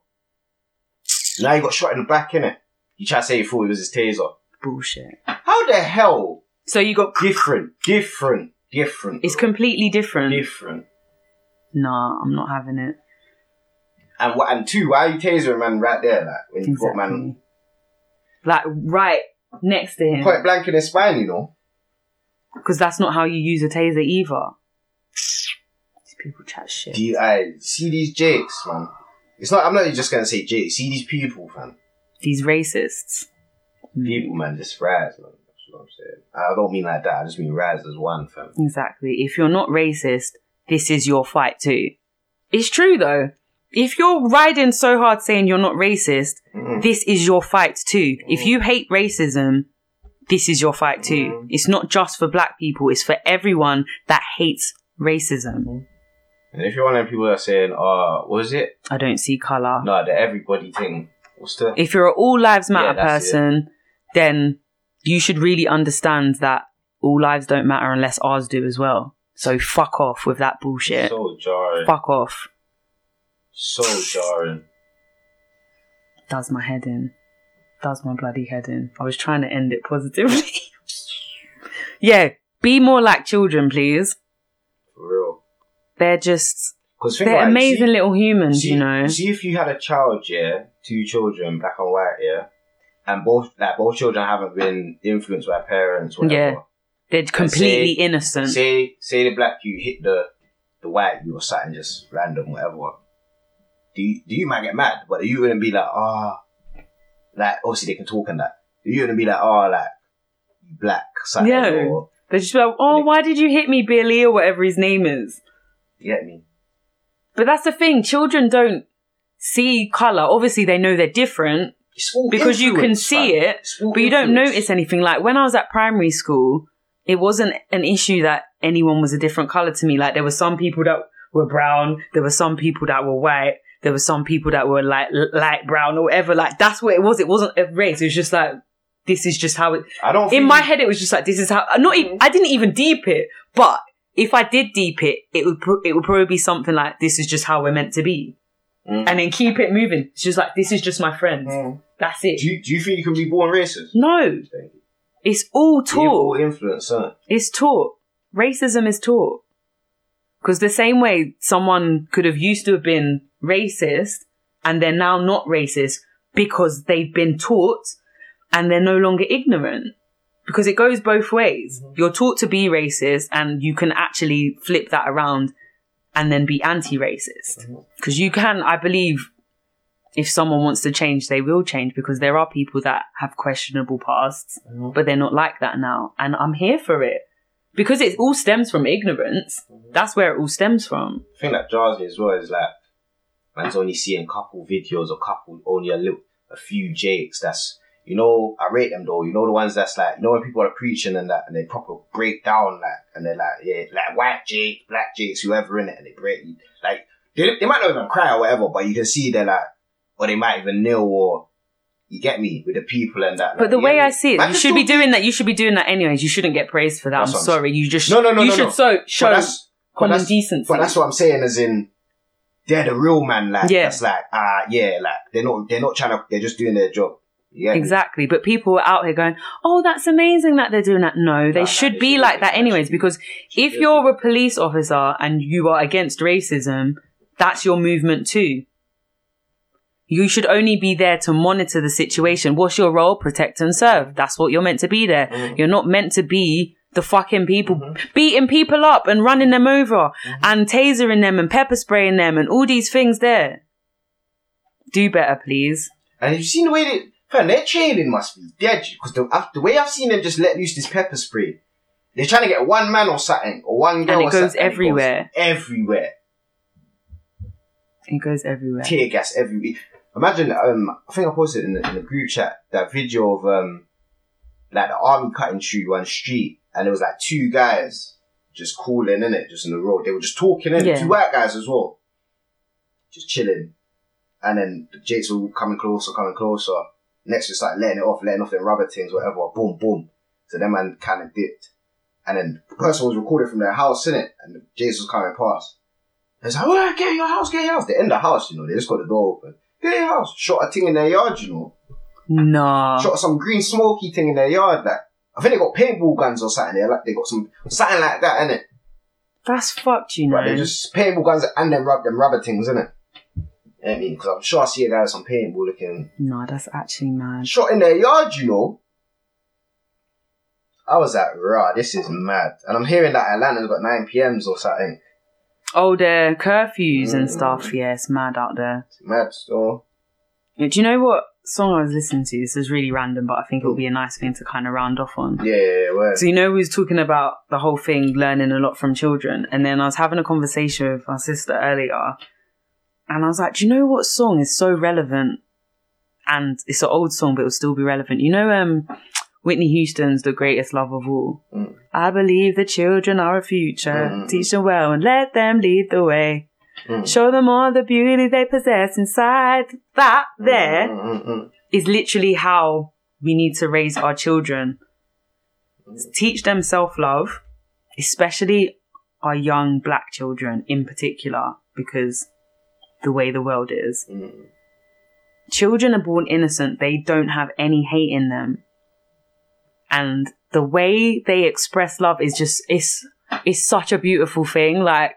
Now he got shot in the back, innit? He tried to say he thought it was his taser. Bullshit. How the hell? So you got. Different, different, different. It's completely different. different. Nah, I'm not having it. And what? And two, why are you tasering man right there? Like when you got man Like, right next to him. point blank in his spine, you know. Because that's not how you use a taser either. People chat shit. Do you, I see these jakes, man? It's not. I'm not just gonna say jakes. See these people, man. These racists. People, man, just raz, man. That's what I'm saying. I don't mean like that. I just mean raz as one, fam. Exactly. If you're not racist, this is your fight too. It's true though. If you're riding so hard saying you're not racist, Mm. this is your fight too. If mm-hmm. you hate racism, this is your fight too. Mm-hmm. It's not just for black people, it's for everyone that hates racism. And if you're one of the people that are saying, "Oh, what was it? I don't see color. No, the everybody thing." What's the? If you're an all lives matter Yeah, that's it. person, then you should really understand that all lives don't matter unless ours do as well. So fuck off with that bullshit. So jarring. Fuck off. So jarring. does my head in. Does my bloody head in. I was trying to end it positively. yeah, be more like children, please. They're just, they're amazing little humans, see, you know. See if you had a child, yeah, two children, black and white, yeah, and both like both children haven't been influenced by parents, whatever. Yeah. They're completely say- innocent. Say say the black you hit the the white you or something just random, whatever. Do you, do you might get mad, but you wouldn't be like, ah, like obviously they can talk and that. You wouldn't be like, oh, like black, something. Yeah. Or, They're just like, oh, why did you hit me, Billy, or whatever his name is? You get me? But that's the thing. Children don't see color. Obviously, they know they're different because you can see it, but you don't notice anything. Like when I was at primary school, it wasn't an issue that anyone was a different color to me. Like there were some people that were brown, there were some people that were white, there were some people that were like light brown or whatever. Like that's what it was. It wasn't a race. It was just like this is just how it. I don't. In my head, it was just like this is how. Not even. I didn't even deep it, but if I did deep it, it would pro- it would probably be something like this is just how we're meant to be, Mm. and then keep it moving. It's just like this is just my friend. Mm. That's it. Do you, do you think you can be born racist? no, it's all Yeah, all influence, huh? It's taught. Racism is taught. Because the same way someone could have used to have been racist and they're now not racist because they've been taught and they're no longer ignorant. Because it goes both ways. Mm-hmm. You're taught to be racist and you can actually flip that around and then be anti-racist. Mm-hmm. Because you can, I believe, if someone wants to change, they will change because there are people that have questionable pasts, mm-hmm. but they're not like that now. And I'm here for it. Because it all stems from ignorance. That's where it all stems from. The thing that jars me as well is like, man's only seeing a couple videos or couple, only a little, a few jakes that's, you know, I rate them though, you know the ones that's like, you know when people are preaching and that, and they proper break down like, and they're like, yeah, like white jake, black jakes, whoever in it, and they break, like, they, they might not even cry or whatever, but you can see they're like, or they might even kneel or, you get me, with the people and that. But like, the way I see it, Man you should be doing that. You should be doing that anyways. You shouldn't get praised for that. I'm what I'm sorry. You just No, no, no, You no, should no. so But show that's, but common that's, decency. But that's what I'm saying, as in they're the real man. Like Yeah. that's like ah yeah, like they're not they're not trying to they're just doing their job. You me? Exactly. But people are out here going, oh, that's amazing that they're doing that. No, they no, should be like that anyways, because if you're a police officer and you are against racism, that's your movement too. You should only be there to monitor the situation. What's your role? Protect and serve. That's what you're meant to be there. Mhm. You're not meant to be the fucking people Mhm. beating people up and running them over and tasering them and pepper spraying them and all these things there. Do better, please. And you've seen the way they fam, their training must be dead because the, the way I've seen them just let loose this pepper spray, they're trying to get one man or something or one girl And it or goes everywhere. everywhere. It goes everywhere. tear gas everywhere. Imagine, um, I think I posted in the, in the group chat that video of um, like the army cutting through one street, and there was like two guys just cooling in it, just in the road. They were just talking in Yeah. two white guys as well, just chilling. And then the jakes were coming closer, coming closer. Next, just like letting it off, letting off their rubber things, whatever. Boom, boom. So them man kind of dipped, and then the person was recording from their house in it, and the was coming past. It's like, well, get in your house, get in your house. They're in the house, you know. They just got the door open. Get in your house. Shot a thing in their yard, you know. Nah. Shot some green smoky thing in their yard. Like, I think they got paintball guns or something. They like they got some something like that in it. That's fucked, you know. But they just paintball guns and then rub them rubber things in it. You know I mean? Because I'm sure I see a guy with some paintball looking No, that's actually mad. shot in their yard, you know. I was like, rah, this is mad. And I'm hearing that Atlanta's got 9 PMs or something. Oh, the curfews and Mm. stuff. Yeah, it's mad out there. It's mad still. Yeah, Do you know what song I was listening to? This is really random, but I think it'll be a nice thing to kind of round off on. Yeah, yeah, yeah. So you know we was talking about the whole thing, learning a lot from children, and then I was having a conversation with my sister earlier, and I was like, "Do you know what song is so relevant?" And it's an old song, but it'll still be relevant. You know, um, Whitney Houston's "The Greatest Love of All." Mm. I believe the children are a future. Mm. Teach them well and let them lead the way. Mm. Show them all the beauty they possess inside. That there Mm, mm, mm, is literally how we need to raise our children. Teach them self love, especially our young black children in particular, because the way the world is. mm. Children are born innocent, they don't have any hate in them. And the way they express love is just, it's, it's such a beautiful thing. Like,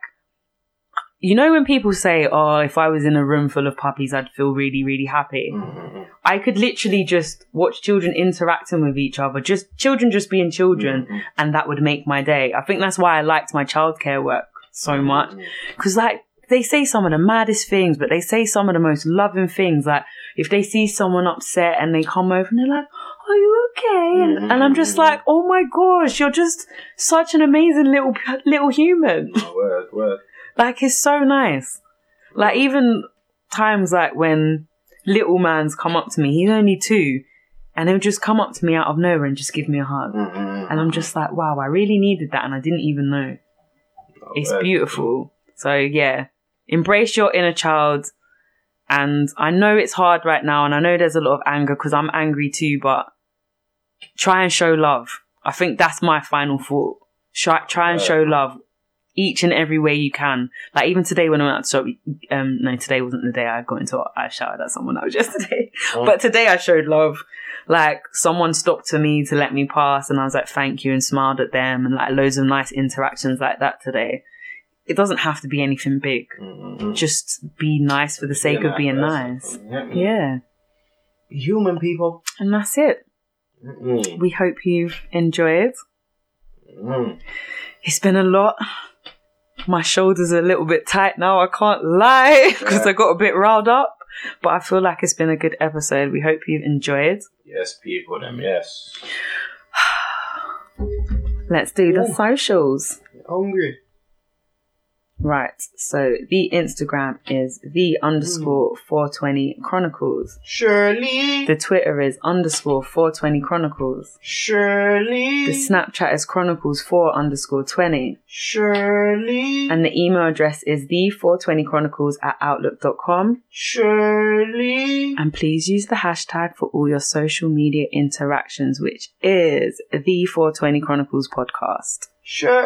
you know, when people say, Oh, if I was in a room full of puppies, I'd feel really, really happy. Mm, mm, mm. I could literally just watch children interacting with each other, just children just being children, Mm, and that would make my day. I think that's why I liked my childcare work so much. Because, like, they say some of the maddest things, but they say some of the most loving things. Like, if they see someone upset and they come over and they're like, Are you okay? And, and I'm just like, Oh my gosh, you're just such an amazing little, little human. Oh, word, word. Like it's so nice. Like even times like when little man's come up to me, he's only two, and he'll just come up to me out of nowhere and just give me a hug. Mm, mm, mm. And I'm just like, wow, I really needed that and I didn't even know. Oh, It's word. beautiful. So yeah. Embrace your inner child. And I know it's hard right now and I know there's a lot of anger because I'm angry too, but try and show love. I think that's my final thought. Try, try and show love each and every way you can. Like even today when I went out to shop, um, no, today wasn't the day I got into. I shouted at someone. That was yesterday. Oh. But today I showed love. Like someone stopped to me to let me pass, and I was like, "Thank you," and smiled at them, and like loads of nice interactions like that today. It doesn't have to be anything big. Mm-mm. Just be nice for the sake of being nice nice. person. Yeah, Human people. and that's it. Mm-mm. We hope you've enjoyed. Mm. Mm-hmm. It's been a lot. My shoulders are a little bit tight now, I can't lie, because Yeah. I got a bit riled up. But I feel like it's been a good episode. We hope you've enjoyed. Yes, people, them, yes. Let's do the Ooh. socials. Hungry. Right, so the Instagram is the underscore hmm. 420 chronicles. Shirley. The Twitter is underscore 420 chronicles. Shirley. The Snapchat is chronicles 4 underscore 20. Shirley. And the email address is the 420 chronicles at outlook.com. Shirley. And please use the hashtag for all your social media interactions, which is the 420 Chronicles podcast. Shirley.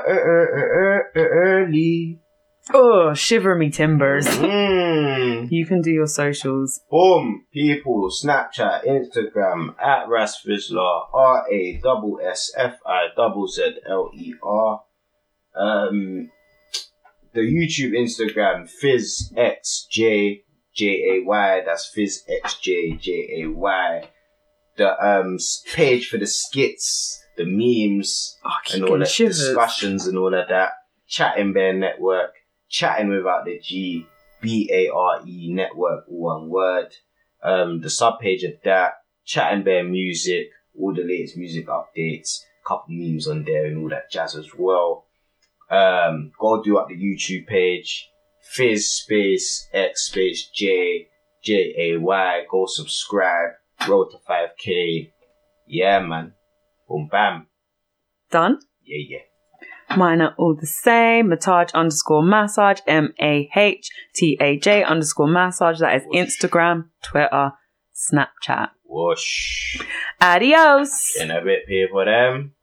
Oh, shiver me timbers. Mm. You can do your socials. Boom, people, Snapchat, Instagram, at Rassfizzler, R A S S F I Z Z L E R. Um, the YouTube, Instagram, Fizz X J J A Y. That's Fizz X J J A Y. The um page for the skits, the memes, Oh, and all shivers. discussions and all of that. Chattin Bare Network, chatting without the G, B A R E Network, all one word. Um, the subpage of that, Chattin Bare Music, all the latest music updates, couple memes on there and all that jazz as well. Um, go do up the YouTube page, Fizz space X space J J A Y. Go subscribe. Road to 5K. Yeah, man. Boom, bam. Done. Yeah, yeah. Mine are all the same. Mahtaj underscore massage, M A H T A J underscore massage. That is Instagram, Twitter, Snapchat. Whoosh. Adios. In a bit, people, them.